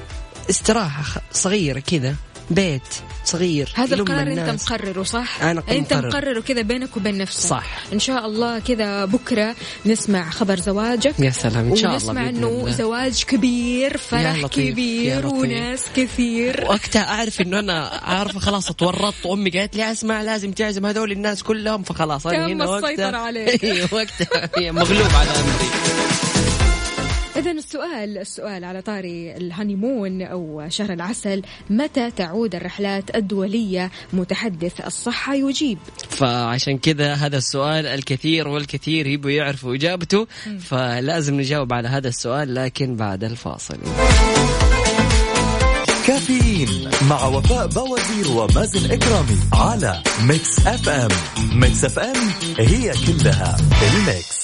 استراحة صغيرة كذا بيت صغير هذا القرار انت الناس. مقرره صح؟ أنا كنت انت مقرر. مقرره كذا بينك وبين نفسك صح. إن شاء الله كذا بكرة نسمع خبر زواجك يا سلام إن شاء الله ونسمع إنه. زواج كبير فرح كبير. وناس كثير وقتها أعرف إنه أنا عارفه خلاص اتورطت وأمي قالت لي أسمع لازم تعزم هذول الناس كلهم فخلاص أنا هنا وقتها السيطرة عليك. إيه، وقتها مغلوب على أمري إذا السؤال السؤال على طاري الهانيمون أو شهر العسل متى تعود الرحلات الدولية؟ متحدث الصحة يجيب. فعشان كذا هذا السؤال الكثير والكثير يبوا يعرفوا إجابته فلازم نجاوب على هذا السؤال لكن بعد الفاصل. كافيين مع وفاء بوازير ومازن إكرامي على Mix FM Mix FM هي كلها ال Mix.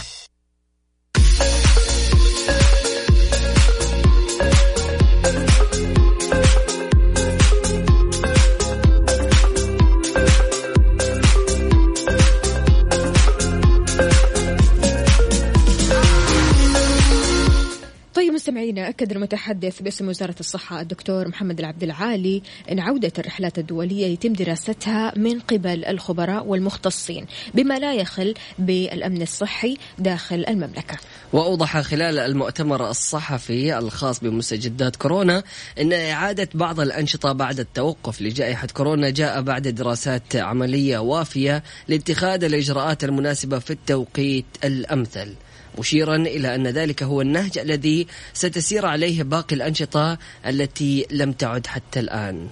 مستمعينا أكد المتحدث باسم وزارة الصحة الدكتور محمد العبد العالي أن عودة الرحلات الدولية يتم دراستها من قبل الخبراء والمختصين بما لا يخل بالأمن الصحي داخل المملكة. وأوضح خلال المؤتمر الصحفي الخاص بمستجدات كورونا أن إعادة بعض الأنشطة بعد التوقف لجائحة كورونا جاء بعد دراسات عملية وافية لاتخاذ الإجراءات المناسبة في التوقيت الأمثل. مشيرا إلى أن ذلك هو النهج الذي ستسير عليه باقي الأنشطة التي لم تعد حتى الآن.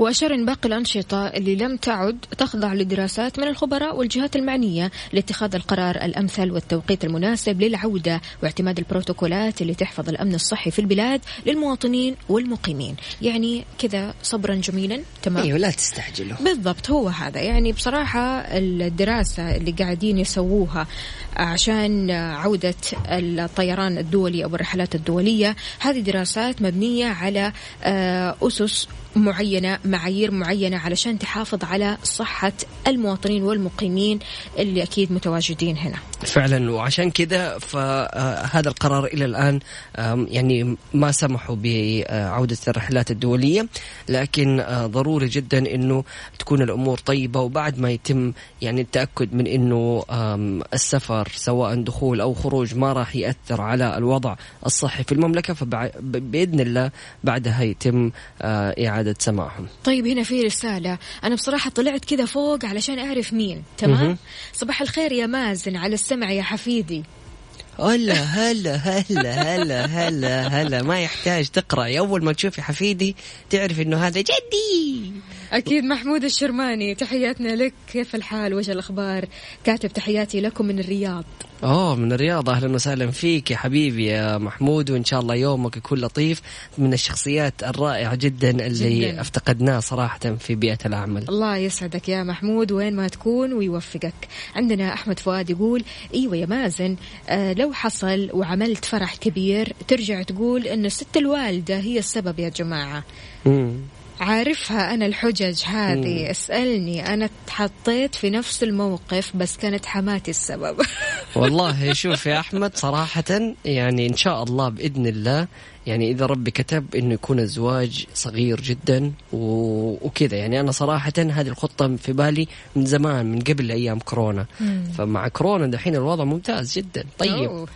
وأشار أن باقي الأنشطة اللي لم تعد تخضع لدراسات من الخبراء والجهات المعنية لاتخاذ القرار الأمثل والتوقيت المناسب للعودة واعتماد البروتوكولات اللي تحفظ الأمن الصحي في البلاد للمواطنين والمقيمين. يعني كذا صبرا جميلا تمام؟ أيوة لا تستعجلوا. بالضبط هو هذا. يعني بصراحة الدراسة اللي قاعدين يسووها عشان عودة الطيران الدولي أو الرحلات الدولية هذه دراسات مبنية على آه، أسس معينة معايير معينة علشان تحافظ على صحة المواطنين والمقيمين اللي أكيد متواجدين هنا. فعلا. وعشان كذا فهذا القرار إلى الآن آم، يعني ما سمحوا بعودة الرحلات الدولية لكن آه، ضروري جدا إنه تكون الأمور طيبة. وبعد ما يتم يعني التأكد من آم، السفر سواء دخول أو خروج ما راح يأثر على الوضع الصحي في المملكة فباذن الله بعدها يتم آه، إعادة سماعهم. طيب هنا في رسالة. أنا بصراحة طلعت كذا فوق علشان أعرف مين. تمام. صباح الخير يا مازن على السمع يا حفيدي. هلا هلا هلا هلا هلا هلا. ما يحتاج تقرأ أول ما تشوفي حفيدي تعرف إنه هذا جدي. أكيد محمود الشرماني تحياتنا لك. كيف الحال؟ وش الأخبار؟ كاتب تحياتي لكم من الرياض. أوه من الرياض. أهلا وسهلا فيك يا حبيبي يا محمود وإن شاء الله يومك يكون لطيف. من الشخصيات الرائعة جدا اللي جداً. افتقدناه صراحة في بيئة العمل. الله يسعدك يا محمود. وين ما تكون ويوفقك. عندنا أحمد فؤاد يقول أيوة يا مازن آه لو حصل وعملت فرح كبير ترجع تقول أن الست الوالدة هي السبب يا جماعة. مم. عارفها أنا الحجج هذه. اسألني أنا اتحطيت في نفس الموقف بس كانت حماتي السبب. والله شوف يا أحمد صراحة يعني إن شاء الله بإذن الله يعني إذا ربي كتب إنه يكون الزواج صغير جدا و- وكذا. يعني أنا صراحة هذه الخطة في بالي من زمان من قبل أيام كورونا. فمع كورونا دحين الوضع ممتاز جدا. طيب. أوه.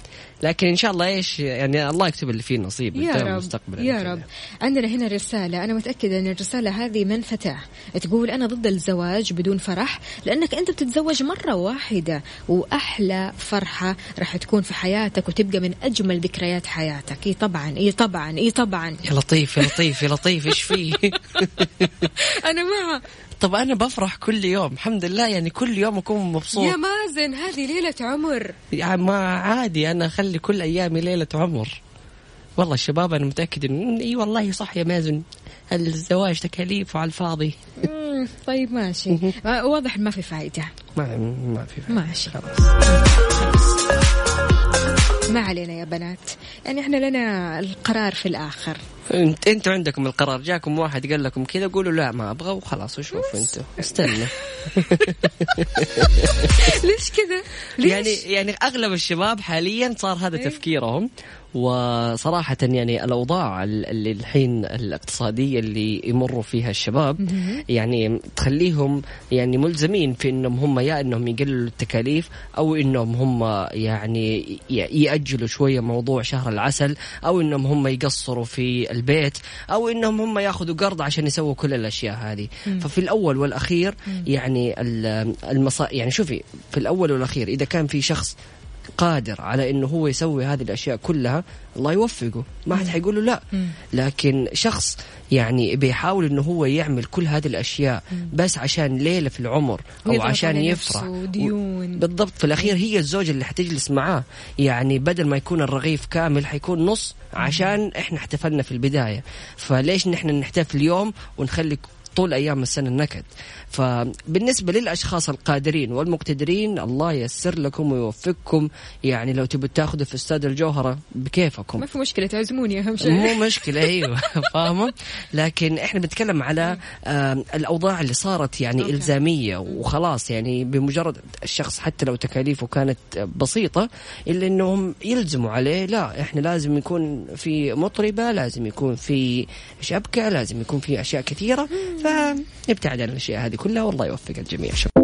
لكن إن شاء الله إيش يعني الله يكتب اللي فيه نصيب يا رب مستقبلا يا. رب. عندنا هنا رسالة أنا متأكدة أن الرسالة هذه من فتاة. تقول أنا ضد الزواج بدون فرح لأنك أنت بتتزوج مرة واحدة وأحلى فرحة راح تكون في حياتك وتبقى من أجمل ذكريات حياتك. إي طبعا إي طبعا إي طبعا. يا لطيف يا لطيف يا لطيف إيش فيه؟ أنا معها طب أنا بفرح كل يوم الحمد لله يعني كل يوم أكون مبسوط. يا مازن هذه ليلة عمر. يعني ما عادي أنا أخلي كل أيامي ليلة عمر. والله الشباب أنا متأكد ان إي والله صح يا مازن. الزواج تكاليف على الفاضي؟ طيب ماشي. آه، واضح ما في فايدة. ما ما في فايدة. ماشي. ما علينا يا بنات. يعني إحنا لنا القرار في الآخر. انت أنتوا عندكم القرار. جاكم واحد قال لكم كذا قولوا لا ما أبغى وخلاص وشوفوا أنتوا. استنى. ليش كذا؟ يعني يعني أغلب الشباب حاليا صار هذا إيه. تفكيرهم. وصراحة يعني الأوضاع ال- اللي الحين الاقتصادية اللي يمروا فيها الشباب يعني تخليهم يعني ملزمين في إنهم هم يا إنهم يقللوا التكاليف أو إنهم هم يعني يأجلوا شوية موضوع شهر العسل أو إنهم هم يقصروا في البيت أو إنهم هم ياخذوا قرض عشان يسووا كل الأشياء هذه. ففي الأول والأخير يعني ال- المصا يعني شوفي في الأول والأخير إذا كان في شخص قادر على إنه هو يسوي هذه الأشياء كلها الله يوفقه. ما حد حيقول له لا. لكن شخص يعني بيحاول إنه هو يعمل كل هذه الأشياء بس عشان ليلة في العمر أو عشان يفرح. وديون. بالضبط. في الأخير هي الزوجه اللي حتجلس معاه. يعني بدل ما يكون الرغيف كامل حيكون نص عشان إحنا احتفلنا في البداية. فليش نحن نحتفل اليوم ونخلي طول أيام السنة النكد. فبالنسبة للأشخاص القادرين والمقتدرين الله ييسر لكم ويوفقكم. يعني لو تبوا تاخذوا في استاد الجوهرة بكيفكم. ما في مشكلة تعزموني أهم شيء. مو مشكلة أيوة فاهمة؟ لكن إحنا بنتكلم على آم، الأوضاع اللي صارت يعني أوكي. إلزامية وخلاص. يعني بمجرد الشخص حتى لو تكاليفه كانت بسيطة إلا إنهم يلزموا عليه. لا إحنا لازم يكون في مطربة لازم يكون في شبكة لازم يكون في أشياء كثيرة. فنبتعد عن الأشياء هذه كلها والله يوفق الجميع. شكرا.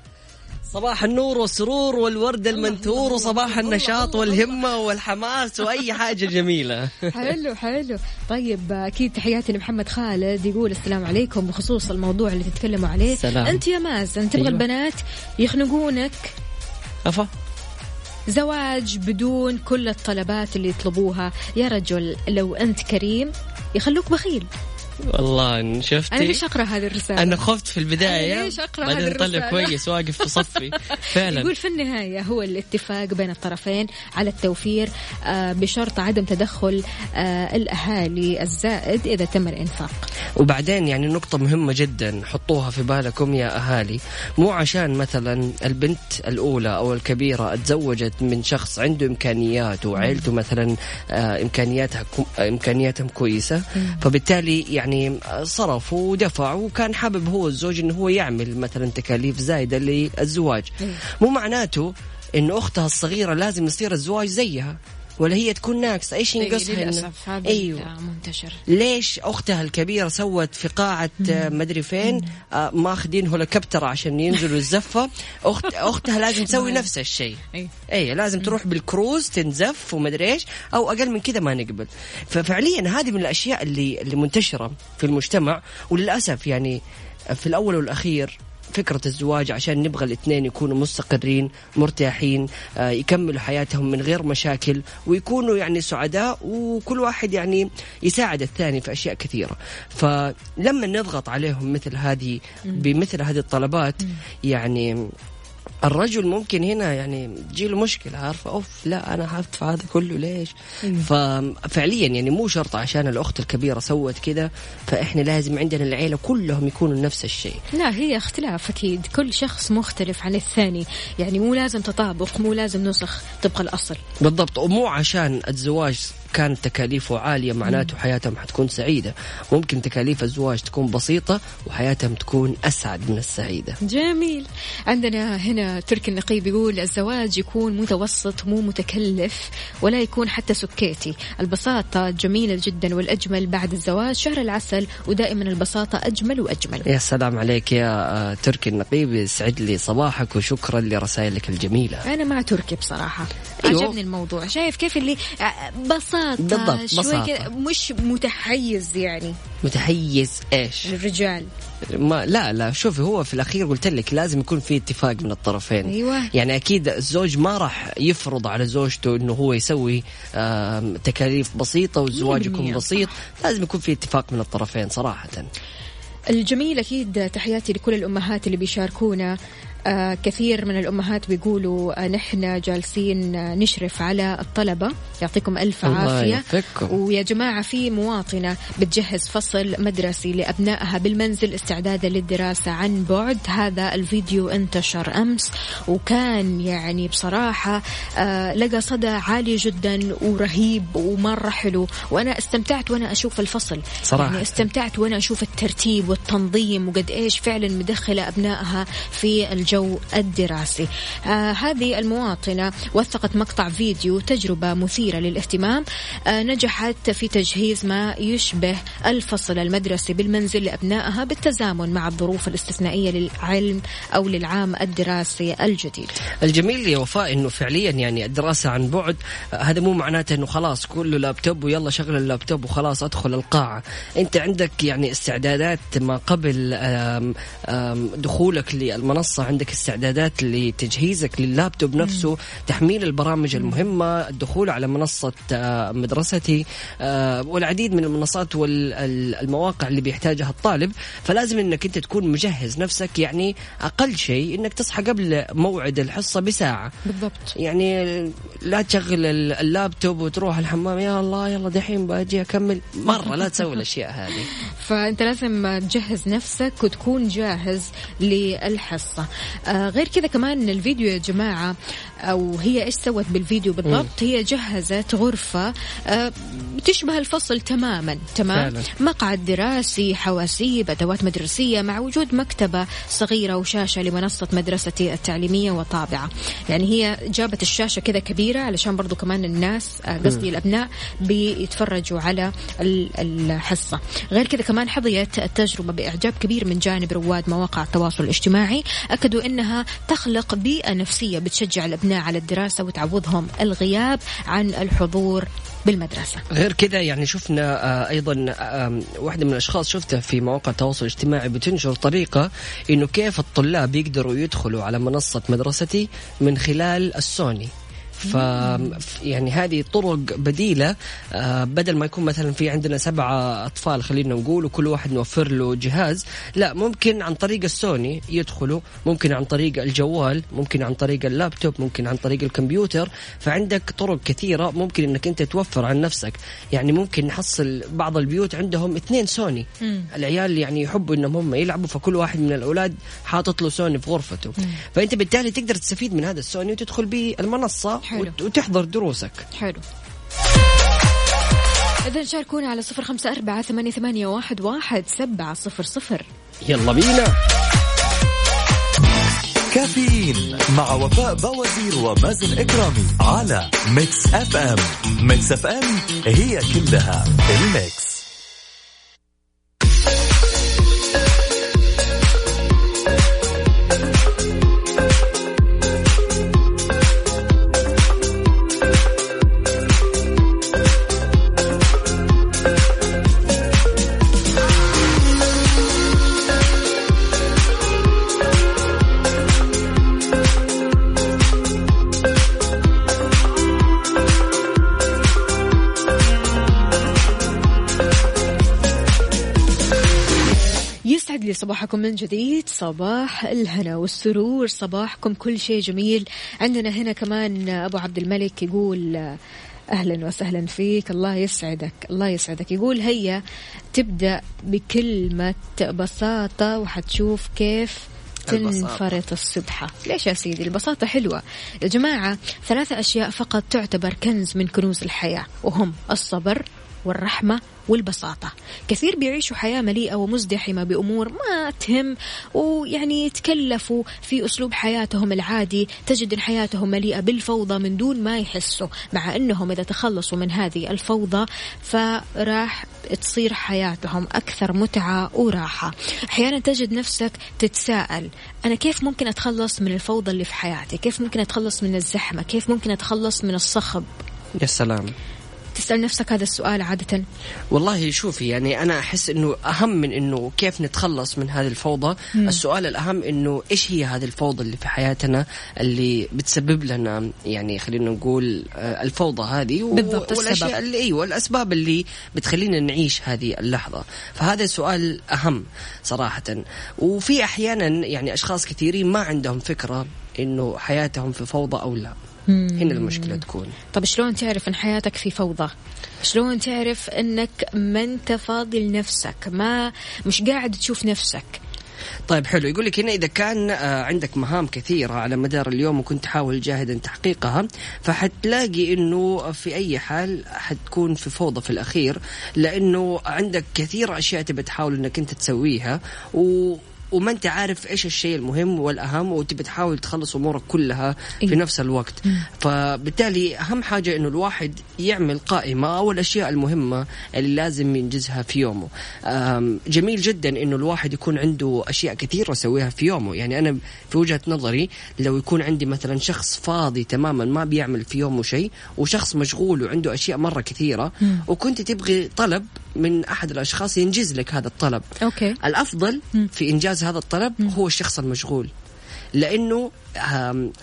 صباح النور والسرور والورد المنثور وصباح النشاط والهمة والحماس وأي حاجة جميلة. حلو حلو. طيب أكيد تحياتي لمحمد خالد يقول السلام عليكم بخصوص الموضوع اللي تتكلموا عليه. سلام. أنت يا مازن تبغى أيوة. البنات يخنقونك؟ أفا زواج بدون كل الطلبات اللي يطلبوها. يا رجل لو أنت كريم يخلوك بخيل. والله إن شفتي؟ أنا ليش أقرأ هذه الرسالة؟ أنا خفت في البداية. أنا ليش بعدين هذه طلع الرسالة؟ كويس واقف في صفي. فعلا. يقول في النهاية هو الاتفاق بين الطرفين على التوفير آه، بشرط عدم تدخل آه، الأهالي الزائد إذا تم الإنفاق. وبعدين يعني نقطة مهمة جدا حطوها في بالكم يا أهالي. مو عشان مثلا البنت الأولى أو الكبيرة تزوجت من شخص عنده إمكانيات وعيلته مثلا آه، إمكانياتها كو- آه، إمكانياتهم كويسة فبالتالي يعني صرفوا ودفعوا وكان حابب هو الزوج إنه هو يعمل مثلا تكاليف زايدة للزواج. مو معناته إنه أختها الصغيرة لازم يصير الزواج زيها. ولا هي تكون ناقصة إيش ينقصها إنه- للأسف هذا أيوه. منتشر. ليش أختها الكبيرة سوت في قاعه آه، مدري فين آه، ماخذين هوليكوبتر عشان ينزلوا الزفة. اخت أختها لازم تسوي نفس الشيء. اي لازم تروح بالكروز تنزف ومدري إيش أو أقل من كذا ما نقبل. ففعليا هذه من الأشياء اللي اللي منتشرة في المجتمع وللأسف يعني في الأول والأخير فكرة الزواج عشان نبغى الاثنين يكونوا مستقرين مرتاحين آه، يكملوا حياتهم من غير مشاكل ويكونوا يعني سعداء وكل واحد يعني يساعد الثاني في أشياء كثيرة. فلما نضغط عليهم مثل هذه بمثل هذه الطلبات يعني الرجل ممكن هنا يعني تجيله مشكلة عارفة؟ أوف لا أنا حدفع هذا كله ليش؟ ففعليا يعني مو شرط عشان الأخت الكبيرة سوت كذا فإحنا لازم عندنا العيلة كلهم يكونوا نفس الشيء. لا هي اختلاف أكيد. كل شخص مختلف عن الثاني. يعني مو لازم تطابق مو لازم نسخ طبق الأصل. بالضبط ومو عشان الزواج كانت تكاليفه عالية معناته حياتهم حتكون سعيدة. ممكن تكاليف الزواج تكون بسيطة وحياتهم تكون أسعد من السعيدة. جميل. عندنا هنا تركي النقيب يقول الزواج يكون متوسط مو متكلف ولا يكون حتى سكيتي البساطة جميلة جدا والأجمل بعد الزواج شهر العسل ودائما البساطة أجمل وأجمل. يا سلام عليك يا آه، تركي النقيب يسعد لي صباحك وشكرا لرسائلك الجميلة. أنا مع تركي بصراحة. أيوه. عجبني الموضوع شايف كيف اللي آه، بساطة بالضبط، شوي. كذا مش متحيز يعني متحيز إيش؟ للرجال ما لا لا شوفي هو في الأخير قلت لك لازم يكون في اتفاق من الطرفين أيوة. يعني أكيد الزوج ما راح يفرض على زوجته إنه هو يسوي تكاليف بسيطة والزواج يكون 100% بسيط لازم يكون في اتفاق من الطرفين صراحة الجميل أكيد تحياتي لكل الأمهات اللي بيشاركونا آه كثير من الأمهات بيقولوا آه نحن جالسين آه نشرف على الطلبة. يعطيكم ألف عافية. ويا جماعة في مواطنة بتجهز فصل مدرسي لأبنائها بالمنزل استعدادا للدراسة عن بعد. هذا الفيديو انتشر أمس وكان يعني بصراحة لقى صدى عالي جدا ورهيب ومرة حلو. وأنا استمتعت وأنا أشوف الفصل. صراحة. يعني استمتعت وأنا أشوف الترتيب والتنظيم وقد إيش فعلا مدخلة أبنائها في الجو الدراسي. آه هذه المواطنة وثقت مقطع فيديو تجربة مثيرة للاهتمام آه نجحت في تجهيز ما يشبه الفصل المدرسي بالمنزل لأبنائها بالتزامن مع الظروف الاستثنائية للعلم أو للعام الدراسي الجديد. الجميل يا وفاء إنه فعليا يعني الدراسة عن بعد آه، هذا مو معناته إنه خلاص كله لابتوب ويلا شغل اللابتوب وخلاص أدخل القاعة أنت عندك يعني استعدادات ما قبل آم، آم، دخولك للمنصة عندك استعدادات لتجهيزك لللابتوب نفسه تحميل البرامج المهمة الدخول على منصة آه، مدرستي آه، والعديد من المنصات والمواقع اللي بيحتاجها الطالب. فلازم إنك أنت تكون مجهز نفسك يعني أقل شيء إنك تصحى قبل موعد الحصة بساعة. بالضبط. يعني لا تشغل ال- اللابتوب وتروح الحمام يا الله يلا دحين بأجي أكمل. مرة لا تسوي الأشياء هذه. فأنت لازم تجهز نفسك وتكون جاهز للحصة. آه غير كذا كمان الفيديو يا جماعة. أو هي إيش سوت بالفيديو بالضبط؟ هي جهزت غرفة آه تشبه الفصل تماما تمام؟ فعلا. مقعد دراسي حواسيب أدوات مدرسية مع وجود مكتبة صغيرة وشاشة لمنصة مدرستي التعليمية وطابعة. يعني هي جابت الشاشة كذا كبيرة علشان برضو كمان الناس آه، قصدي الأبناء بيتفرجوا على ال- الحصة. غير كذا كمان حظيت التجربه بإعجاب كبير من جانب رواد مواقع التواصل الاجتماعي. أكدوا إنها تخلق بيئة نفسية بتشجع الأبناء على الدراسة وتعوضهم الغياب عن الحضور بالمدرسة. غير كذا يعني شفنا آه، أيضا آم، واحدة من الأشخاص شفتها في مواقع التواصل الاجتماعي بتنشر طريقة إنه كيف الطلاب يقدروا يدخلوا على منصة مدرستي من خلال السوني. ف يعني هذه طرق بديلة آه، بدل ما يكون مثلا في عندنا سبعة أطفال خلينا نقول وكل واحد نوفر له جهاز لا ممكن عن طريق السوني يدخلوا ممكن عن طريق الجوال ممكن عن طريق اللابتوب ممكن عن طريق الكمبيوتر فعندك طرق كثيرة ممكن إنك أنت توفر عن نفسك. يعني ممكن نحصل بعض البيوت عندهم اثنين سوني. العيال يعني يحبوا إنهم هم يلعبوا فكل واحد من الأولاد حاطط له سوني في غرفته. فأنت بالتالي تقدر تستفيد من هذا السوني وتدخل به المنصة. حلو. وت- وتحضر دروسك. حلو. إذا شاركونا على صفر خمسة أربعة ثمانية, ثمانية واحد, واحد سبعة صفر صفر. يلا بينا. كافيين مع وفاء بوازير ومازن إكرامي على Mix FM. Mix FM هي كلها ال Mix. صباحكم من جديد صباح الهنا والسرور صباحكم كل شيء جميل. عندنا هنا كمان أبو عبد الملك يقول أهلا وسهلا فيك الله يسعدك الله يسعدك. يقول هيا تبدأ بكلمة بساطة وحتشوف كيف. تنفرط السبحة ليش يا سيدي؟ البساطة حلوة. يا جماعة ثلاثة أشياء فقط تعتبر كنز من كنوز الحياة وهم الصبر والرحمة والبساطة. كثير بيعيشوا حياة مليئة ومزدحمة بأمور ما تهم ويعني يتكلفوا في أسلوب حياتهم العادي. تجد حياتهم مليئة بالفوضى من دون ما يحسوا مع أنهم إذا تخلصوا من هذه الفوضى فراح تصير حياتهم أكثر متعة وراحة. أحيانا تجد نفسك تتساءل أنا كيف ممكن أتخلص من الفوضى اللي في حياتي؟ كيف ممكن أتخلص من الزحمة؟ كيف ممكن أتخلص من الصخب؟ يا سلام. تسأل نفسك هذا السؤال عادة. والله شوفي يعني أنا أحس إنه أهم من إنه كيف نتخلص من هذه الفوضى. مم. السؤال الأهم إنه إيش هي هذه الفوضى اللي في حياتنا اللي بتسبب لنا يعني خلينا نقول آه، الفوضى هذه و- بالضبط، السبب. والأشياء اللي أيوه الأسباب اللي بتخلينا نعيش هذه اللحظة. فهذا سؤال أهم صراحة. وفي أحيانا يعني أشخاص كثيرين ما عندهم فكرة إنه حياتهم في فوضى أو لا. هنا المشكلة تكون. طب شلون تعرف إن حياتك في فوضى؟ شلون تعرف إنك ما أنت فاضي لنفسك ما مش قاعد تشوف نفسك؟ طيب حلو. يقول لك هنا إذا كان آه، عندك مهام كثيرة على مدار اليوم وكنت تحاول جاهدا تحقيقها فحتلاقي إنه في أي حال حتكون في فوضى في الأخير لأنه عندك كثير أشياء تبي تحاول إنك أنت تسويها و وما انت عارف إيش الشيء المهم والأهم وتبي تحاول تخلص أمورك كلها في إيه. نفس الوقت. فبالتالي أهم حاجة إنه الواحد يعمل قائمة أو الأشياء المهمة اللي لازم ينجزها في يومه. جميل جدا إنه الواحد يكون عنده أشياء كثيرة يسويها في يومه. يعني أنا في وجهة نظري لو يكون عندي مثلا شخص فاضي تماما ما بيعمل في يومه شيء وشخص مشغول وعنده أشياء مرة كثيرة وكنت تبغي طلب من أحد الأشخاص ينجز لك هذا الطلب. أوكي. الأفضل في إنجاز هذا الطلب هو الشخص المشغول. لأنه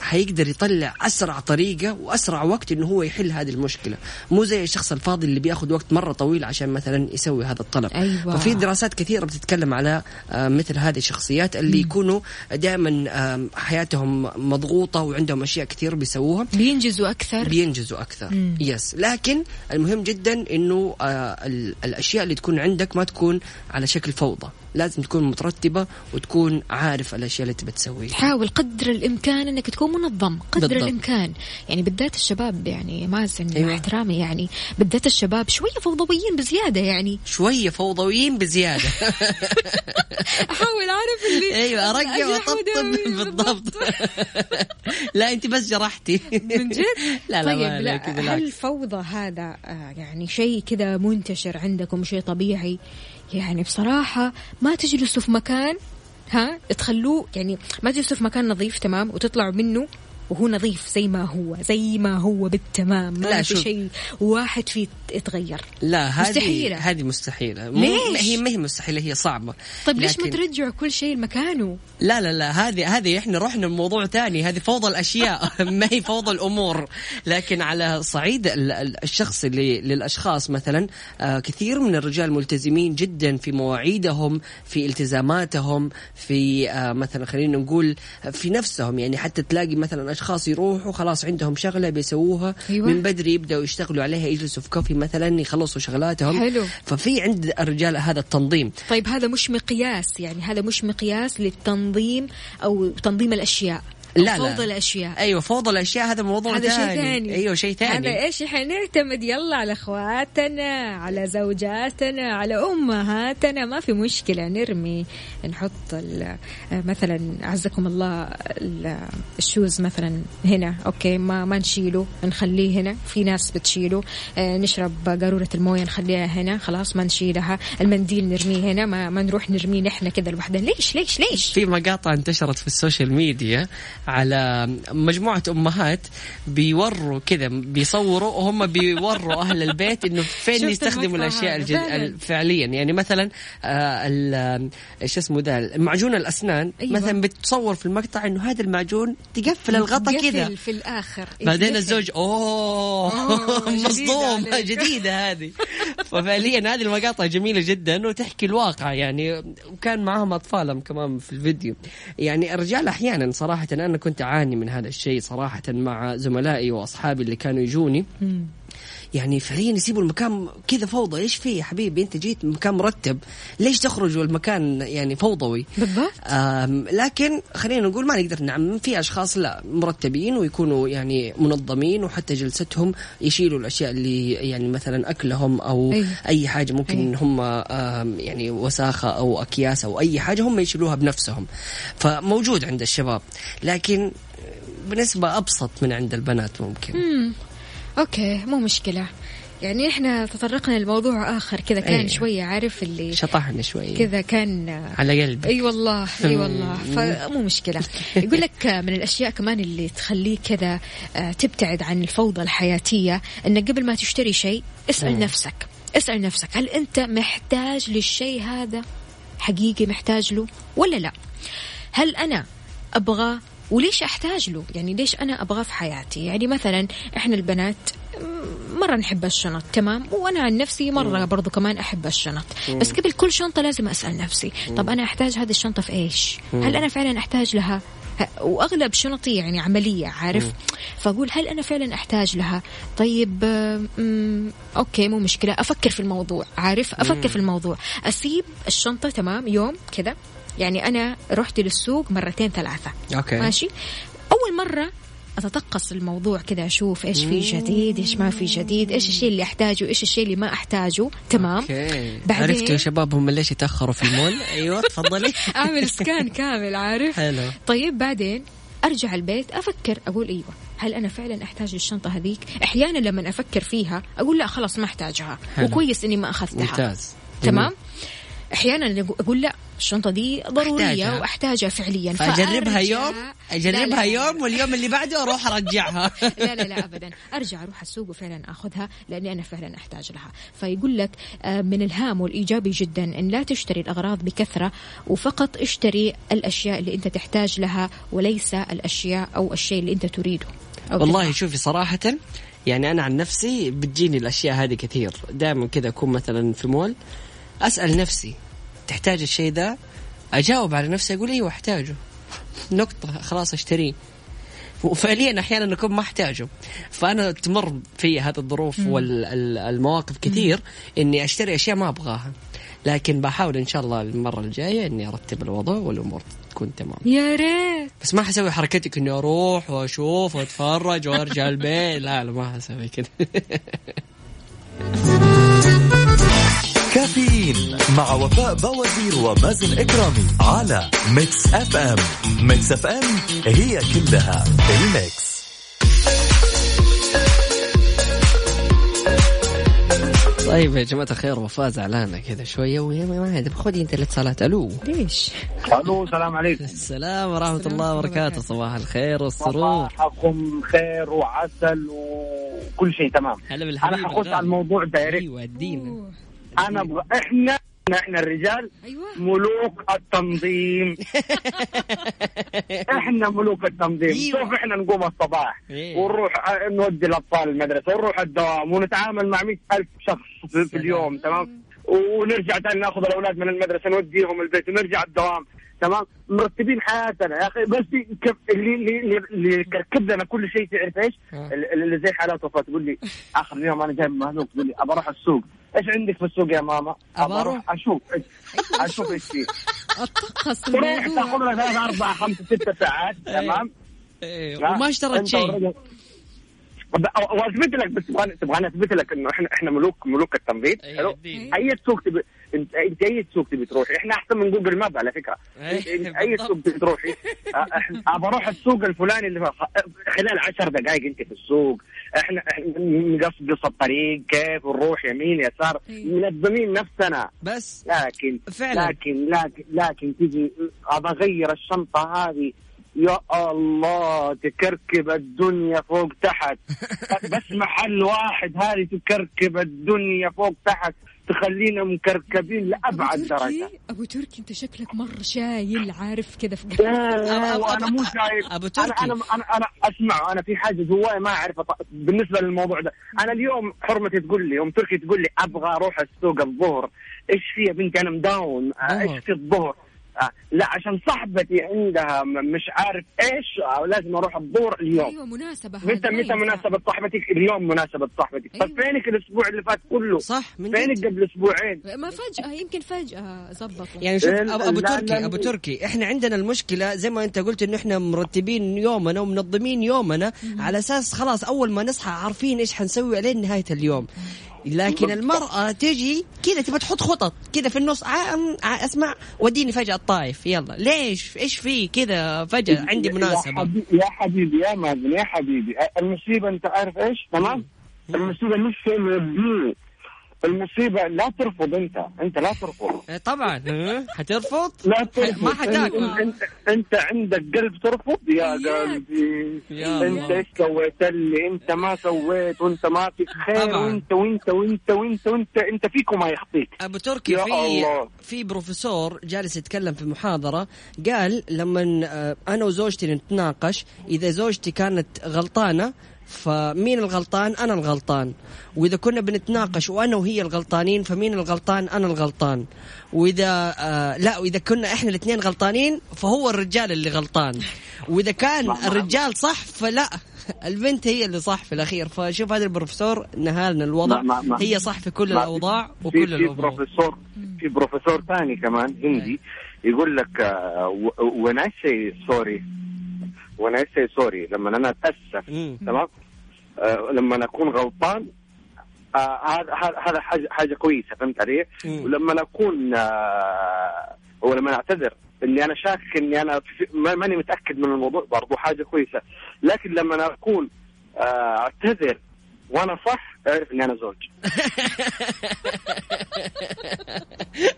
حيقدر يطلع أسرع طريقة وأسرع وقت إنه هو يحل هذه المشكلة. مو زي الشخص الفاضي اللي بيأخذ وقت مرة طويل عشان مثلا يسوي هذا الطلب. أيوة. ففي دراسات كثيرة بتتكلم على مثل هذه الشخصيات اللي يكونوا دائما حياتهم مضغوطة وعندهم أشياء كثير بيسووها. بينجزوا أكثر؟ بينجزوا أكثر يس لكن المهم جدا إنه آه ال- الأشياء اللي تكون عندك ما تكون على شكل فوضى. لازم تكون مترتبة وتكون عارف الأشياء اللي تبي تسويها. حاول قدر الإمكان إنك تكون منظم قدر بالضبط. الإمكان. يعني بالذات الشباب يعني مازن أيوة. مع احترامي يعني بالذات الشباب شوية فوضويين بزيادة يعني. شوية فوضويين بزيادة. أحاول أعرف اللي أيوه ارقع أجي واطبطب بالضبط. لا أنت بس جرحتي. من جد؟ لا لا طيب لا هل. الفوضى هذا آه، يعني شيء كذا منتشر عندكم شيء طبيعي؟ يعني بصراحة ما تجلسوا في مكان ها تخلوه يعني ما تجلسوا في مكان نظيف تمام وتطلعوا منه وهو نظيف زي ما هو زي ما هو بالتمام ما لا، في. شيء واحد فيه يتغير. لا هذه مستحيلة. هذه مستحيلة. مو- ليش؟ هي ما هي مستحيلة هي صعبة. طيب ليش ما ترجعوا كل شيء لمكانه؟ لا لا لا هذه هذه إحنا رحنا لموضوع ثاني. هذه فوضى الأشياء. ما هي فوضى الأمور. لكن على صعيد ال- ال- الشخصي اللي للأشخاص مثلا آه، كثير من الرجال ملتزمين جدا في مواعيدهم في التزاماتهم في آه، مثلا خلينا نقول في نفسهم. يعني حتى تلاقي مثلا اشخاص يروحوا خلاص عندهم شغلة بيسووها أيوة. من بدري يبدأوا يشتغلوا عليها يجلسوا في كوفي مثلا يخلصوا شغلاتهم حلو. ففي عند الرجال هذا التنظيم طيب هذا مش مقياس يعني هذا مش مقياس للتنظيم أو تنظيم الأشياء لا لا. فوضى الأشياء. أيوه فوضى الأشياء هذا موضوع هذا شيء ثاني. أيوه شيء ثاني. هذا إيش؟ حنعتمد يلا على أخواتنا على زوجاتنا على أمهاتنا. ما في مشكلة نرمي نحط مثلا عزكم الله ال- ال shoes مثلا هنا. okay ما ما نشيله نخليه هنا. في ناس بتشيله. آه، نشرب قارورة الموية نخليها هنا. خلاص ما نشيلها. المنديل نرميه هنا. ما, ما نروح نرميه نحن كذا لوحدنا. ليش ليش ليش؟ في مقاطع انتشرت في ال social media على مجموعة أمهات بيوروا كذا بيصوروا وهم بيوروا أهل البيت إنه فين يستخدموا هذا، الجد... فعليا. يعني مثلا آه إيش اسمه ده معجون الأسنان أيوة. مثلا بتصور في المقطع إنه هذا المعجون تقفل الغطا كذا. في الآخر. بعدين. الزوج أوه أوه، جديدة مصدوم عليك. جديدة هذه. ففعليا هذه المقاطع جميلة جدا وتحكي الواقع يعني. وكان معاهم أطفالهم كمان في الفيديو. يعني الرجال أحيانا صراحة أنا كنت اعاني من هذا الشيء صراحة مع زملائي وأصحابي اللي كانوا يجوني. يعني فعليا يسيبوا المكان كذا فوضى. إيش في يا حبيبي؟ أنت جيت مكان مرتب. ليش تخرج والمكان يعني فوضوي؟ بالضبط. لكن خلينا نقول ما نقدر نعمم. في أشخاص لا مرتبين ويكونوا يعني منظمين وحتى جلستهم يشيلوا الأشياء اللي يعني مثلا أكلهم أو أيوة. أي حاجة. ممكن. ان هم يعني وساخة أو أكياس أو أي حاجة هم يشيلوها بنفسهم. فموجود عند الشباب. لكن بنسبه أبسط من عند البنات ممكن. okay مو مشكلة. يعني إحنا تطرقنا لموضوع آخر كذا كان أيوة. شوية عارف اللي شطحنا شوي كذا كان على قلبي إي والله إي والله. فمو مشكلة. يقول لك من الأشياء كمان اللي تخليك كذا آه، تبتعد عن الفوضى الحياتية انك قبل ما تشتري شيء اسأل نفسك. اسأل نفسك هل أنت محتاج للشيء هذا؟ حقيقي محتاج له ولا لا؟ هل أنا أبغى وليش أحتاج له؟ يعني ليش أنا أبغاه في حياتي؟ يعني مثلا إحنا البنات مرة نحب الشنط تمام؟ وأنا عن نفسي مرة برضو كمان أحب الشنط. بس قبل كل شنطة لازم أسأل نفسي طب أنا أحتاج هذه الشنطة في إيش؟ هل أنا فعلا أحتاج لها؟ وأغلب شنطي يعني عملية عارف؟ فأقول هل أنا فعلا أحتاج لها؟ طيب okay مو مشكلة. أفكر في الموضوع عارف؟ أفكر في الموضوع. أسيب الشنطة تمام يوم كذا يعني أنا رحت للسوق مرتين ثلاثة. okay. ماشي؟ أول مرة أتطقس الموضوع كذا أشوف إيش في جديد إيش ما في جديد إيش الشيء اللي أحتاجه إيش الشيء اللي ما أحتاجه. تمام؟ okay. بعدين- عرفتوا يا شباب هم ليش يتأخروا في المول؟ أيوه تفضلي. أعمل سكان كامل عارف؟ حلو. طيب بعدين أرجع البيت أفكر أقول أيوه هل أنا فعلا أحتاج الشنطه هذيك؟ أحيانا لما أفكر فيها أقول لا خلاص ما أحتاجها. حلو. وكويس إني ما أخذتها. ممتاز. تمام؟ أحيانا أقول لا الشنطة دي ضرورية أحتاجها. وأحتاجها فعليا. فأجربها يوم أجربها لا، لا. يوم واليوم اللي بعده أروح أرجعها. لا لا لا ابدا. أرجع أروح السوق وفعلا أخذها لأني أنا فعلا أحتاج لها. فيقول لك آه، من الهام والإيجابي جدا إن لا تشتري الأغراض بكثرة وفقط اشتري الأشياء اللي أنت تحتاج لها وليس الأشياء أو الشيء اللي أنت تريده. أو والله تبغاه. شوفي صراحة يعني أنا عن نفسي بتجيني الأشياء هذه كثير. دائما كذا أكون مثلا في مول أسأل نفسي تحتاج الشيء ذا أجاوب على نفسي أقول أيوة أحتاجه نقطة خلاص أشتريه. وفعليا أحيانا أكون ما أحتاجه. فأنا تمر في هذه الظروف والمواقف كثير إني أشتري أشياء ما أبغاها. لكن بحاول إن شاء الله المرة الجاية إني أرتب الوضع والأمور تكون تمام. يا ريت. بس ما حسوي حركتك إني أروح وأشوف وأتفرج وأرجع البيت. لا لا ما حسوي كذا. كافيين مع وفاء بوازير ومازن إكرامي على Mix FM. Mix FM هي كلها ال Mix. طيب يا جماعة الخير وفاء زعلانة كذا شوية وهي ما ادري خذي أنت الاتصالات. ألو. ليش؟ ألو السلام عليكم. السلام ورحمة السلام الله وبركاته. صباح الخير والسرور. صباحكم خير وعسل وكل شيء تمام. هلا بالحبيب أنا حخش. على الموضوع direct أيوه ادينا. أوه. أنا أبغى إحنا إحنا الرجال أيوه. ملوك التنظيم. إحنا ملوك التنظيم. أيوة. شوف إحنا نقوم الصباح. إيه. ونروح آه، نودي الأطفال المدرسة ونروح الدوام ونتعامل مع مئة ألف شخص في, اليوم تمام؟ ونرجع تاني ناخذ الأولاد من المدرسة نوديهم البيت ونرجع الدوام تمام؟ مرتبين حياتنا. يا أخي بس اللي اللي اللي- كركب لنا كل شيء تعرف إيش؟ آه. اللي زي حالات وفاة. تقول لي آخر اليوم أنا جاي مهلوك. تقول لي أبى أروح السوق. إيش عندك في السوق يا ماما؟ ابى أروح أشوف. أشوف. إيش فيه اتطقس تروح تاخذ لك ثلاث أربع خمس ست ساعات تمام؟ إيه، وما اشترت شيء. واثبت لك بس تبغاني تبغاني أثبت لك إنه إحنا إحنا ملوك ملوك التنظيم أيوة، حلو. أي سوق تبي انت أنت أي سوق تبي تروحي؟ إحنا أحسن من جوجل ماب على فكرة. أيوة، أي. سوق تبي تروحي؟ ابى أروح السوق الفلاني اللي خلال عشر دقائق أنت في السوق. إحنا إحنا نقصقص الطريق كيف نروح يمين يسار أيوة. منظمين نفسنا بس لكن فعلا. لكن لكن لكن تجي ابى أغير الشنطة هذه يا الله تكركب الدنيا فوق تحت بس محل واحد هذه تكركب الدنيا فوق تحت تخلينا مكركبين لأبعد أبو تركي؟ درجة. أبو تركي أنت شكلك مرة شايل عارف كذا في أبو- وأنا مو شايف أبو أنا تركي. أنا أنا أنا أسمع أنا في حاجة جواي ما اعرف أط- بالنسبة للموضوع ده أنا اليوم حرمتي تقول لي ام تركي تقول لي أبغى أروح السوق الظهر. إيش في يا بنتي؟ أنا مداوم ظهر. إيش في الظهر؟ لا عشان صاحبتي عندها مش عارف إيش لازم أروح الظهر اليوم. أيوه مناسبة. متى متى ينفع. مناسبة صاحبتك؟ اليوم مناسبة صاحبتك. أيوة. طيب فينك الأسبوع اللي فات كله؟ صح من. فينك قبل أسبوعين؟ ما فجأة يمكن فجأة زبطوا. يعني شوف لا، ابو أبو لا، تركي لا، أبو لا. تركي إحنا عندنا المشكلة زي ما أنت قلت إنه إحنا مرتبين يومنا ومنظمين يومنا على أساس خلاص أول ما نصحى عارفين إيش حنسوي لين نهاية اليوم. لكن المرأة تجي كذا تبى تحط خطط كذا في النص عام ع- أسمع وديني فجأة الطايف يلا. ليش؟ إيش في كذا فجأة؟ عندي يا مناسبة. حبيبي يا حبيبي يا مازن يا حبيبي. المصيبة أنت عارف إيش؟ تمام؟ المصيبة مش في الدين المصيبة لا ترفض أنت أنت لا ترفض إيه طبعا ها؟ حترفض لا ترفض ما حتاكل. أنت, أنت, عندك قلب ترفض يا. قلبي أنت. إيش سويت لي أنت ما سويت وأنت ما فيك خير طبعاً. وأنت وأنت وأنت وأنت وأنت أنت فيك وما يخطيك أبو تركي يا في الله. في بروفيسور جالس يتكلم في محاضرة قال لما آه، أنا وزوجتي نتناقش إذا زوجتي كانت غلطانة فمين الغلطان؟ أنا الغلطان. وإذا كنا بنتناقش وأنا وهي الغلطانين فمين الغلطان؟ أنا الغلطان. وإذا آه لا وإذا كنا إحنا الاثنين غلطانين فهو الرجال اللي غلطان. وإذا كان الرجال صح فلا. البنت هي اللي صح في الأخير. فشوف هذا البروفيسور نهالنا الوضع. ما- ما- هي صح في كل الأوضاع وكل في الأمور. بروفيسور في بروفيسور ثاني كمان هندي يقول لك و- when I say sorry when I say sorry لما أنا اتأسف مم. تمام آه، لما أكون غلطان آه، هذا هذا هذا حاجة حاجة كويسة فهمت علي؟ ولما أكون آه، ولما أعتذر إني أنا شاكك إني أنا ماني متأكد من الموضوع برضو حاجة كويسة لكن لما أنا أكون آه، أعتذر وأنا صح اعرف اني أنا زوج.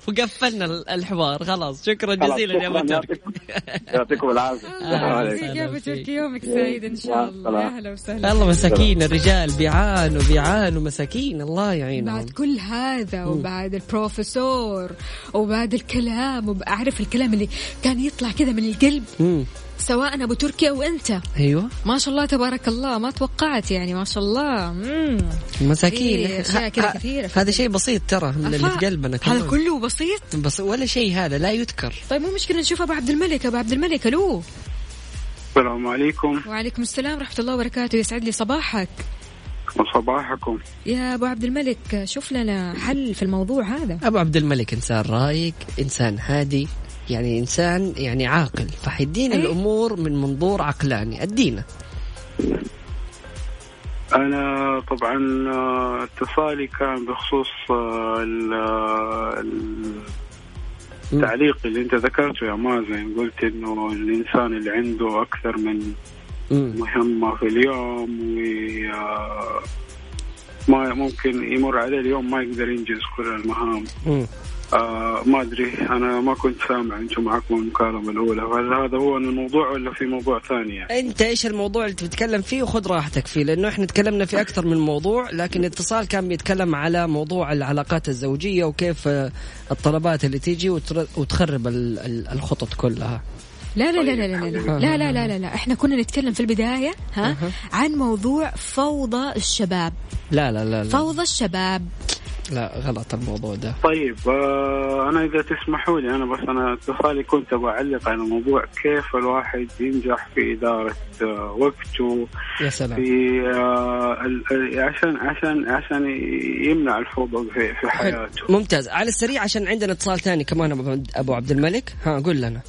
وقفلنا الحوار خلاص. شكرا جزيلا يا أبو ترك. يعطيكم- العافية. يسعدك يا أبو. تركي يومك سعيد إن شاء الله. أهلا وسهلا. الله مساكين الرجال بيعانوا بيعانوا مساكين الله يعينهم. بعد كل هذا وبعد البروفيسور وبعد الكلام وأعرف الكلام اللي كان يطلع كذا من القلب. سواء أبو تركي أو أنت. أيوه. ما شاء الله تبارك الله ما توقعت يعني ما شاء الله. مم. مساكين. في هذا شيء بسيط ترى من اللي في قلبنا هذا كله بسيط؟ بس ولا شيء هذا لا يذكر. طيب مو مشكلة نشوف أبو عبد الملك. أبو عبد الملك ألو. السلام عليكم. وعليكم السلام ورحمة الله وبركاته. يسعد لي صباحك. وصباحكم. يا أبو عبد الملك شوف لنا حل في الموضوع هذا. أبو عبد الملك إنسان رايق إنسان هادي يعني إنسان يعني عاقل فحيدينا إيه؟ الأمور من منظور عقلاني أدينا أنا طبعا آه، اتصالي كان بخصوص آه، ال- آه، التعليق اللي أنت ذكرته يا مازن قلت إنه الإنسان اللي عنده أكثر من. مهمة في اليوم و ما ممكن يمر عليه اليوم ما يقدر ينجز كل المهام. آه ما ادري أنا ما كنت سامع أنتم معكم المكالمه الاولى هل هذا هو الموضوع ولا في موضوع ثاني يعني؟ انت إيش الموضوع اللي تتكلم فيه وخذ راحتك فيه لأنه إحنا تكلمنا في أكثر من موضوع لكن الاتصال كان بيتكلم على موضوع العلاقات الزوجيه وكيف آه، الطلبات اللي تيجي وتر- وتخرب ال- ال- الخطط كلها لا لا لا لا لا لا لا لا لا لا لا إحنا كنا نتكلم في البداية ها عن موضوع فوضى الشباب لا لا لا لا, فوضى الشباب لا غلط الموضوع ده. طيب آه أنا إذا تسمحوا لي أنا بس أنا اتصالي كنت أبغى أعلق على موضوع كيف الواحد ينجح في إدارة آه وقته يا سلام. في آه عشان عشان عشان يمنع الفوضى في, في حياته. ممتاز. على السريع عشان عندنا اتصال ثاني كمان أبو عبد الملك. ها قول لنا.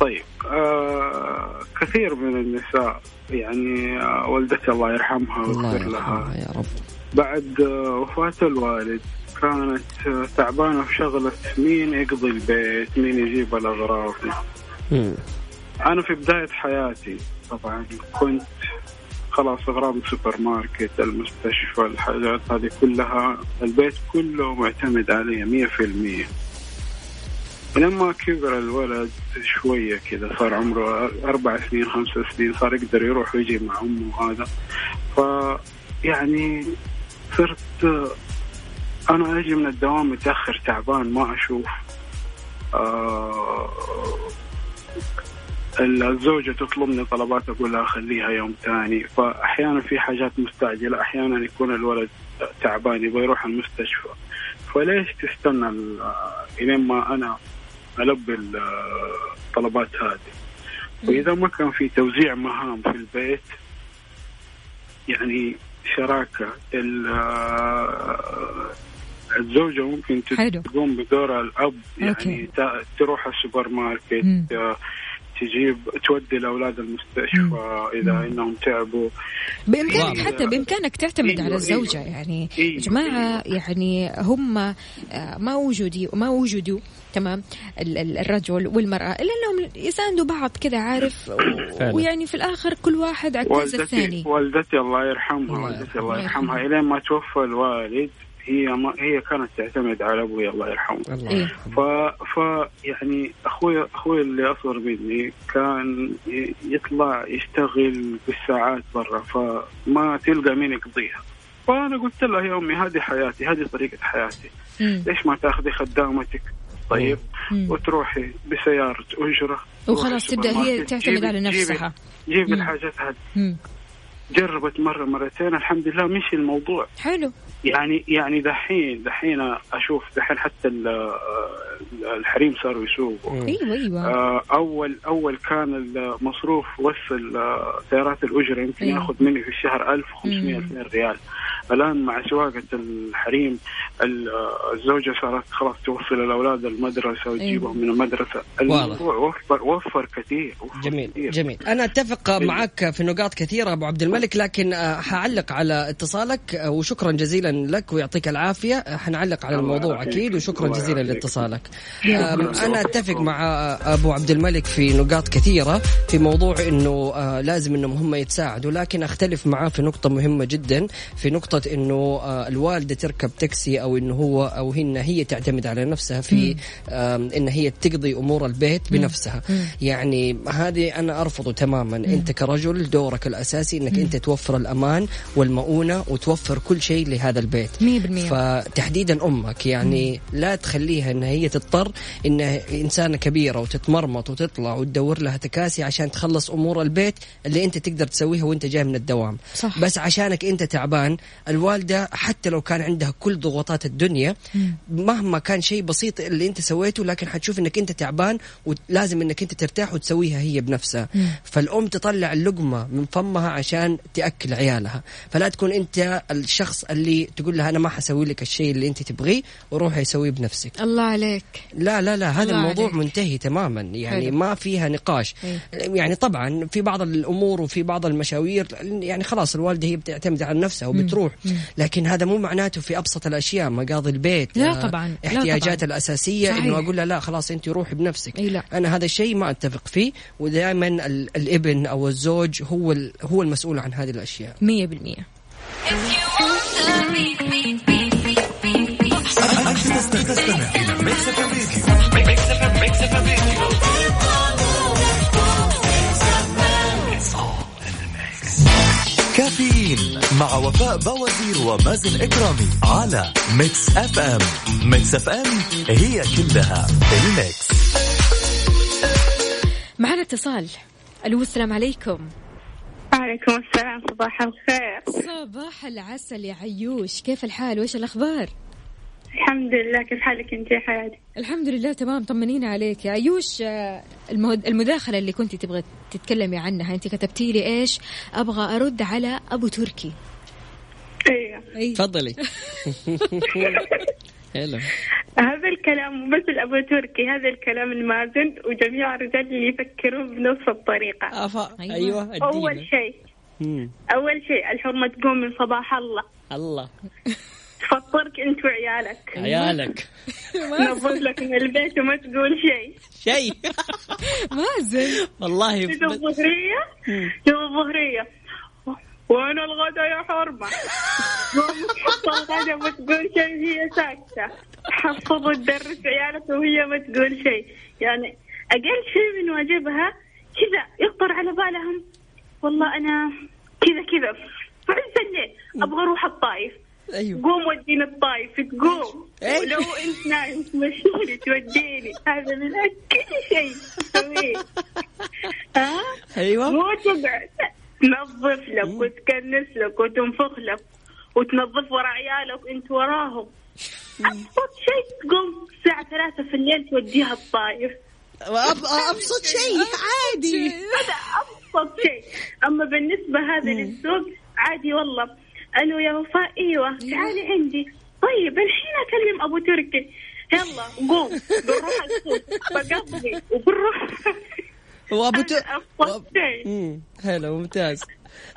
طيب آه كثير من النساء يعني آه والدتي الله يرحمها الله ويغفر لها. يرحمها يا رب. بعد آه، وفاة الوالد. كانت آه، تعبانة في شغلة مين يقضي البيت؟ مين يجيب الأغراض. أنا في بداية حياتي طبعا كنت خلاص أغراض السوبر ماركت المستشفى الحاجات هذه كلها البيت كله معتمد علي مية في المية. لما كبر الولد شوية كذا صار عمره أربع سنين خمس سنين صار يقدر يروح ويجي مع أمه هذا ف يعني صرت آه، أنا أجي من الدوام متأخر تعبان ما أشوف. آه الزوجة تطلبني طلبات أقول لها خليها يوم ثاني. فأحيانا في حاجات مستعجلة أحيانا يكون الولد تعبان يبغى يروح المستشفى. فليش تستنى إلين ما أنا ألبي ال- الطلبات هذه؟ وإذا ما كان في توزيع مهام في البيت يعني شراكة الزوجة ممكن حلو. تقوم بدور الأب يعني okay. تروح السوبر ماركت مم. آه، تجيب تودي الأولاد المستشفى مم. إذا مم. إنهم تعبوا بإمكانك حتى بإمكانك تعتمد إيه على إيوه، إيوه. الزوجة إيه يعني إيه جماعة إيه. يعني هم آه، ما وجودي ما وجدوا تمام ال- ال- الرجل والمرأة إلا أنهم يساندوا بعض كذا عارف. ويعني في الآخر كل واحد عكاز والدتي الثاني والدتي الله يرحمها والدتي. الله يرحمها الين ما توفى الوالد هي ما هي كانت تعتمد على أبوي الله يرحمه الله إيه. يرحمه. ف ف يعني أخوي أخوي اللي أصغر مني كان يطلع يشتغل بالساعات برا فما تلقى مين يقضيها فأنا قلت لها يا أمي هذه حياتي هذه طريقة حياتي. ليش ما تأخذي خدامتك طيب مم. وتروحي بسيارة أجرة وخلاص تبدأ هي تعتمد على نفسها. جيب الحاجات هذه. جربت مرة مرتين الحمد لله مشي الموضوع. حلو. يعني يعني دحين دحين أشوف دحين حتى ال- الحريم صاروا يسوقوا. أيوه أيوه. آه، اول أول كان المصروف وصل آه، سيارات الأجرة يمكن أيوة. ياخذ مني في الشهر 1500 مم. 2000 ريال. الآن مع سواقة الحريم ال- آه، الزوجة صارت خلاص توصل الأولاد المدرسة وتجيبهم من المدرسة. الموضوع وفر وفر كثير وفر جميل كثير. جميل. أنا أتفق معك في نقاط كثيرة أبو عبد الملك. لكن آه، حعلق على اتصالك آه، وشكرا جزيلا لك ويعطيك العافية. آه، حنعلق على الموضوع. أكيد وشكرا جزيلا. لاتصالك. الله أنا. أتفق مع آه، أبو عبد الملك في نقاط كثيرة في موضوع إنه آه، لازم إنهم هم يتساعدوا لكن أختلف معاه في نقطة مهمة جدا في نقطة إنه آه، الوالدة تركب تاكسي أو إنه هو أو هن هي تعتمد على نفسها في إن هي تقضي أمور البيت بنفسها. يعني هذه أنا أرفضه تماما. أنت كرجل دورك الأساسي إنك أنت توفر الأمان والمؤونة وتوفر كل شيء لهذا البيت. 100% فتحديدا أمك يعني لا تخليها ان هي تضطر إنها إنسانة كبيرة وتتمرمط وتطلع وتدور لها تكاسي عشان تخلص أمور البيت اللي أنت تقدر تسويها وأنت جاي من الدوام. صح. بس عشانك أنت تعبان الوالدة حتى لو كان عندها كل ضغوطات الدنيا مهما كان شيء بسيط اللي أنت سويته لكن حتشوف إنك أنت تعبان ولازم إنك أنت ترتاح وتسويها هي بنفسها. فالأم تطلع اللقمة من فمها عشان تأكل عيالها فلا تكون أنت الشخص اللي تقول لها أنا ما حسوي لك الشيء اللي أنت تبغيه وروحي سويه بنفسك الله عليك لا لا لا هذا الموضوع عليك. منتهي تماما يعني حلو. ما فيها نقاش إيه. يعني طبعا في بعض الأمور وفي بعض المشاوير يعني خلاص الوالدة هي بتعتمد على نفسها وبتروح لكن هذا مو معناته في أبسط الأشياء مقاضي البيت لا آه، طبعاً، لا احتياجات طبعاً. الاساسيه صحيح. انه أقول لها لا خلاص أنت روحي بنفسك إي لا. أنا هذا الشيء ما أتفق فيه ودائما ال- الإبن أو الزوج هو هو المسؤول عن هذه الأشياء. 100% أنت تستمع إلى Mix FM راديو Mix FM Mix FM راديو كافيين مع وفاء بوازير ومازن إكرامي على Mix FM. Mix FM هي كلها ال Mix. معنا اتصال. ألو السلام عليكم. وعليكم السلام صباح الخير. صباح العسل يا عيوش كيف الحال؟ وإيش الأخبار؟ الحمد لله كيف حالك أنت يا حياتي الحمد لله تمام طمنينا عليك. يا عيوش آه، المداخلة اللي كنت تبغى تتكلمي عنها أنت كتبتي لي إيش؟ أبغى أرد على أبو تركي. أيوه. تفضلي. حلو هذا الكلام مو بس الأبو تركي هذا الكلام المازن وجميع الرجال اللي يفكرون بنفس الطريقة. أفا. أيوة. أيوه أول ادينا شيء. أول شيء الحرمة تقوم من صباح الله. الله. تفطرك أنت وعيالك. عيالك. تنظف لك من البيت وما تقول شيء. شيء. مازن والله ب- الظهريه تجي الظهريه وأنا الغدا يا حرمة. تحط الغدا ما تقول شيء هي ساكتة. حفظ وتدرس عيالك وهي ما تقول شيء. يعني أقل شيء من واجبها كذا يخطر على بالهم. والله أنا كذا كذا. في عز الليل أبغى أروح الطايف أيوه. قوم وديني الطايف تقوم. إيه. ولو أنت نايم تمشيني توديني. هذا من كل شيء. تسويه ها؟ أيوه. مو تقعد. تنظف لك وتكنس لك وتنفخ لك وتنظف ورا عيالك انت وراهم. أبسط شيء تقوم الساعة ثلاثة في الليل توديها الطايف وأب- أبسط شيء عادي. هذا أبسط شيء. أما بالنسبة هذا للسوق عادي والله. ألو يا وفاء إيوه تعالي عندي. طيب الحين أكلم أبو تركي. يلا قوم. بنروح السوق بقضي وبنروح وأبو ت... حلو ممتاز.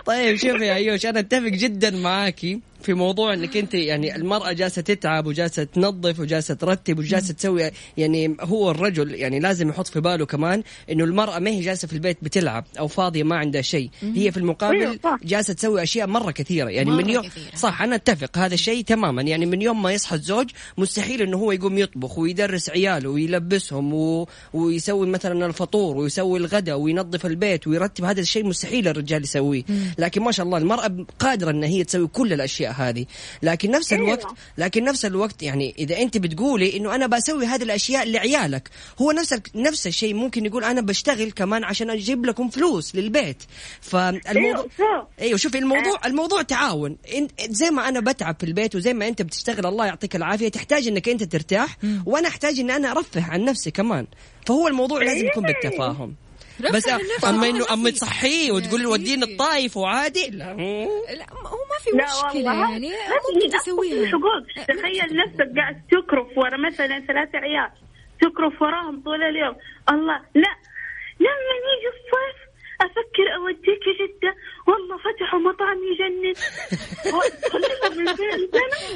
طيب شوفي يا ايوش أنا أتفق جدا معاكي. في موضوع انك انت يعني المرأة جالسة تتعب وجالسة تنظف وجالسة ترتب وجالسة تسوي يعني هو الرجل يعني لازم يحط في باله كمان انه المرأة ما هي جالسة في البيت بتلعب أو فاضية ما عندها شيء. هي في المقابل أيوة،. جالسة تسوي أشياء مرة كثيرة. يعني مرة من يوم كثيرة. صح أنا أتفق هذا الشيء تماما. يعني من يوم ما يصحى الزوج مستحيل إنه هو يقوم يطبخ ويدرس عياله ويلبسهم و... ويسوي مثلا الفطور ويسوي الغداء وينظف البيت ويرتب هذا الشيء مستحيل الرجال يسويه. لكن ما شاء الله المرأة قادرة إن هي تسوي كل الأشياء. هذه. لكن نفس أيوة. الوقت لكن نفس الوقت يعني إذا أنت بتقولي إنه أنا بسوي هذه الأشياء لعيالك هو نفس نفس الشيء ممكن يقول أنا بشتغل كمان عشان أجيب لكم فلوس للبيت. فالموضوع أيوه صح. أيوه شوفي الموضوع الموضوع تعاون. زي ما أنا بتعب في البيت وزي ما أنت بتشتغل الله يعطيك العافية تحتاج إنك أنت ترتاح وأنا أحتاج إن أنا أرفه عن نفسي كمان. فهو الموضوع لازم يكون. بالتفاهم. بس أما ما انه. أما تصحيه وتقول له سيدي. الطايف وعادي لا. لا هو ما في مشكلة يعني. ممكن تسويها. الحقوق تخيل نفسك قاعد تكرف ورا مثلا ثلاثة عيال تكرف وراهم طول اليوم. الله لا. لما يجي الصيف أفكر أوديك جدة. والله فتحوا مطعم يجنن.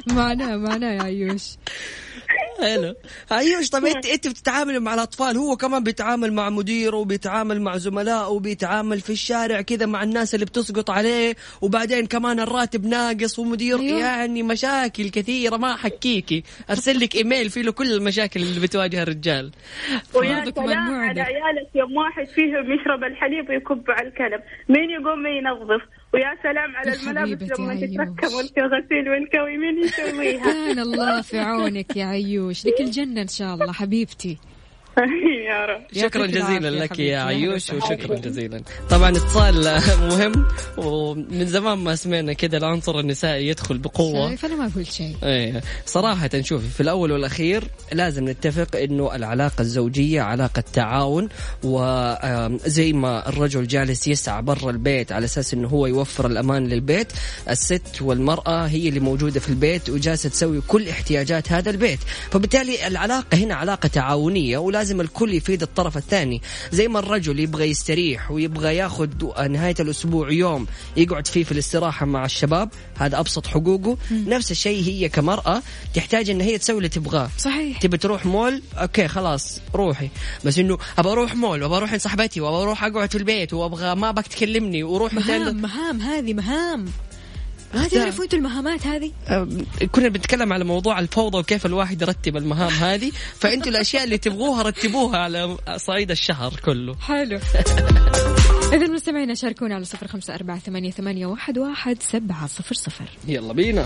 معناه معناه يا عيوش. حلو. ايوش طب انت إنت بتتعامل مع الأطفال هو كمان بيتعامل مع مديره وبيتعامل مع زملائه وبيتعامل في الشارع كذا مع الناس اللي بتسقط عليه وبعدين كمان الراتب ناقص ومدير أيوة. يعني مشاكل كثيرة. ما أحكيكي. أرسل لك إيميل فيه له كل المشاكل اللي بتواجه الرجال. ويا سلام. على عيالك يوم واحد فيهم يشرب الحليب ويكب على الكلب. مين يقوم ينظف؟ ويا سلام على الملابس لما تتركب أيوش. والغسيل والكوي مين يسويها كان الله في عونك يا عيوش. لك الجنة إن شاء الله حبيبتي. يا رب. شكرا جزيلا لك. يا عيوش. وشكرا جزيلا. طبعا اتصال مهم ومن زمان ما سمعنا كذا العنصر النسائي يدخل بقوة. شايف أنا ما قلت شيء. إيه. صراحة شوفي في الأول والأخير لازم نتفق إنه العلاقة الزوجية علاقة تعاون وزي ما الرجل جالس يسعى برا البيت على أساس إنه هو يوفر الأمان للبيت الست والمرأة هي اللي موجودة في البيت وجالسة تسوي كل احتياجات هذا البيت. فبالتالي العلاقة هنا علاقة تعاونية ولازم الكل يفيد الطرف الثاني. زي ما الرجل يبغى يستريح ويبغى ياخذ نهاية الأسبوع يوم يقعد فيه في الاستراحة مع الشباب هذا أبسط حقوقه. نفس الشيء هي كمرأة تحتاج إن هي تسوي اللي تبغاه. صحيح. تبي تروح مول؟ أوكي خلاص روحي. بس إنه ابى أروح مول وابى أروح صاحبتي وابى أروح أقعد في البيت وأبغى ما أبغاك تكلمني وروح مهام مهام هذه مهام. ما تعرفوا أنتوا المهامات هذه؟ كنا بنتكلم على موضوع الفوضى وكيف الواحد يرتب المهام هذه فأنتوا الأشياء اللي تبغوها رتبوها على صعيد الشهر كله حلو إذا مستمعينا شاركونا على صفر خمسة أربعة ثمانية, ثمانية واحد, واحد سبعة صفر صفر يلا بينا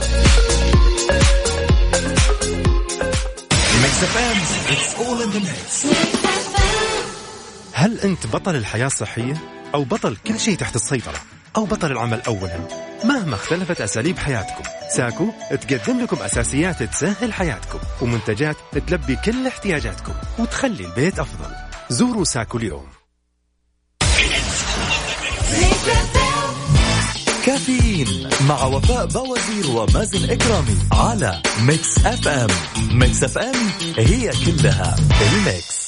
هل أنت بطل الحياة الصحية؟ أو بطل كل شيء تحت السيطرة؟ أو بطل العمل أولا؟ مهما اختلفت أساليب حياتكم SACO تقدم لكم أساسيات تسهل حياتكم ومنتجات تلبي كل احتياجاتكم وتخلي البيت أفضل. زوروا SACO اليوم. كافيين مع وفاء بوازير ومازن إكرامي على Mix FM. Mix FM هي كلها ال Mix.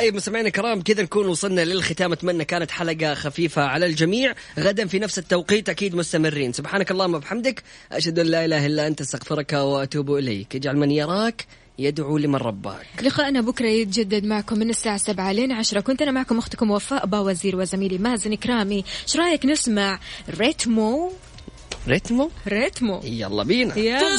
طيب مستمعينا الكرام كذا نكون وصلنا للختام. أتمنى كانت حلقة خفيفة على الجميع. غدا في نفس التوقيت أكيد مستمرين. سبحانك اللهم وبحمدك. أشهد أن لا إله إلا أنت أستغفرك وأتوب إليك. اجعل من يراك يدعو لمن رباك. لقاءنا بكرة يتجدد معكم من الساعة سبعة لين عشرة. كنت أنا معكم أختكم وفاء باوزير وزميلي مازن كرامي إيش رأيك نسمع ريتمو؟ ريتمو؟ ريتمو. يلا بينا. يلا.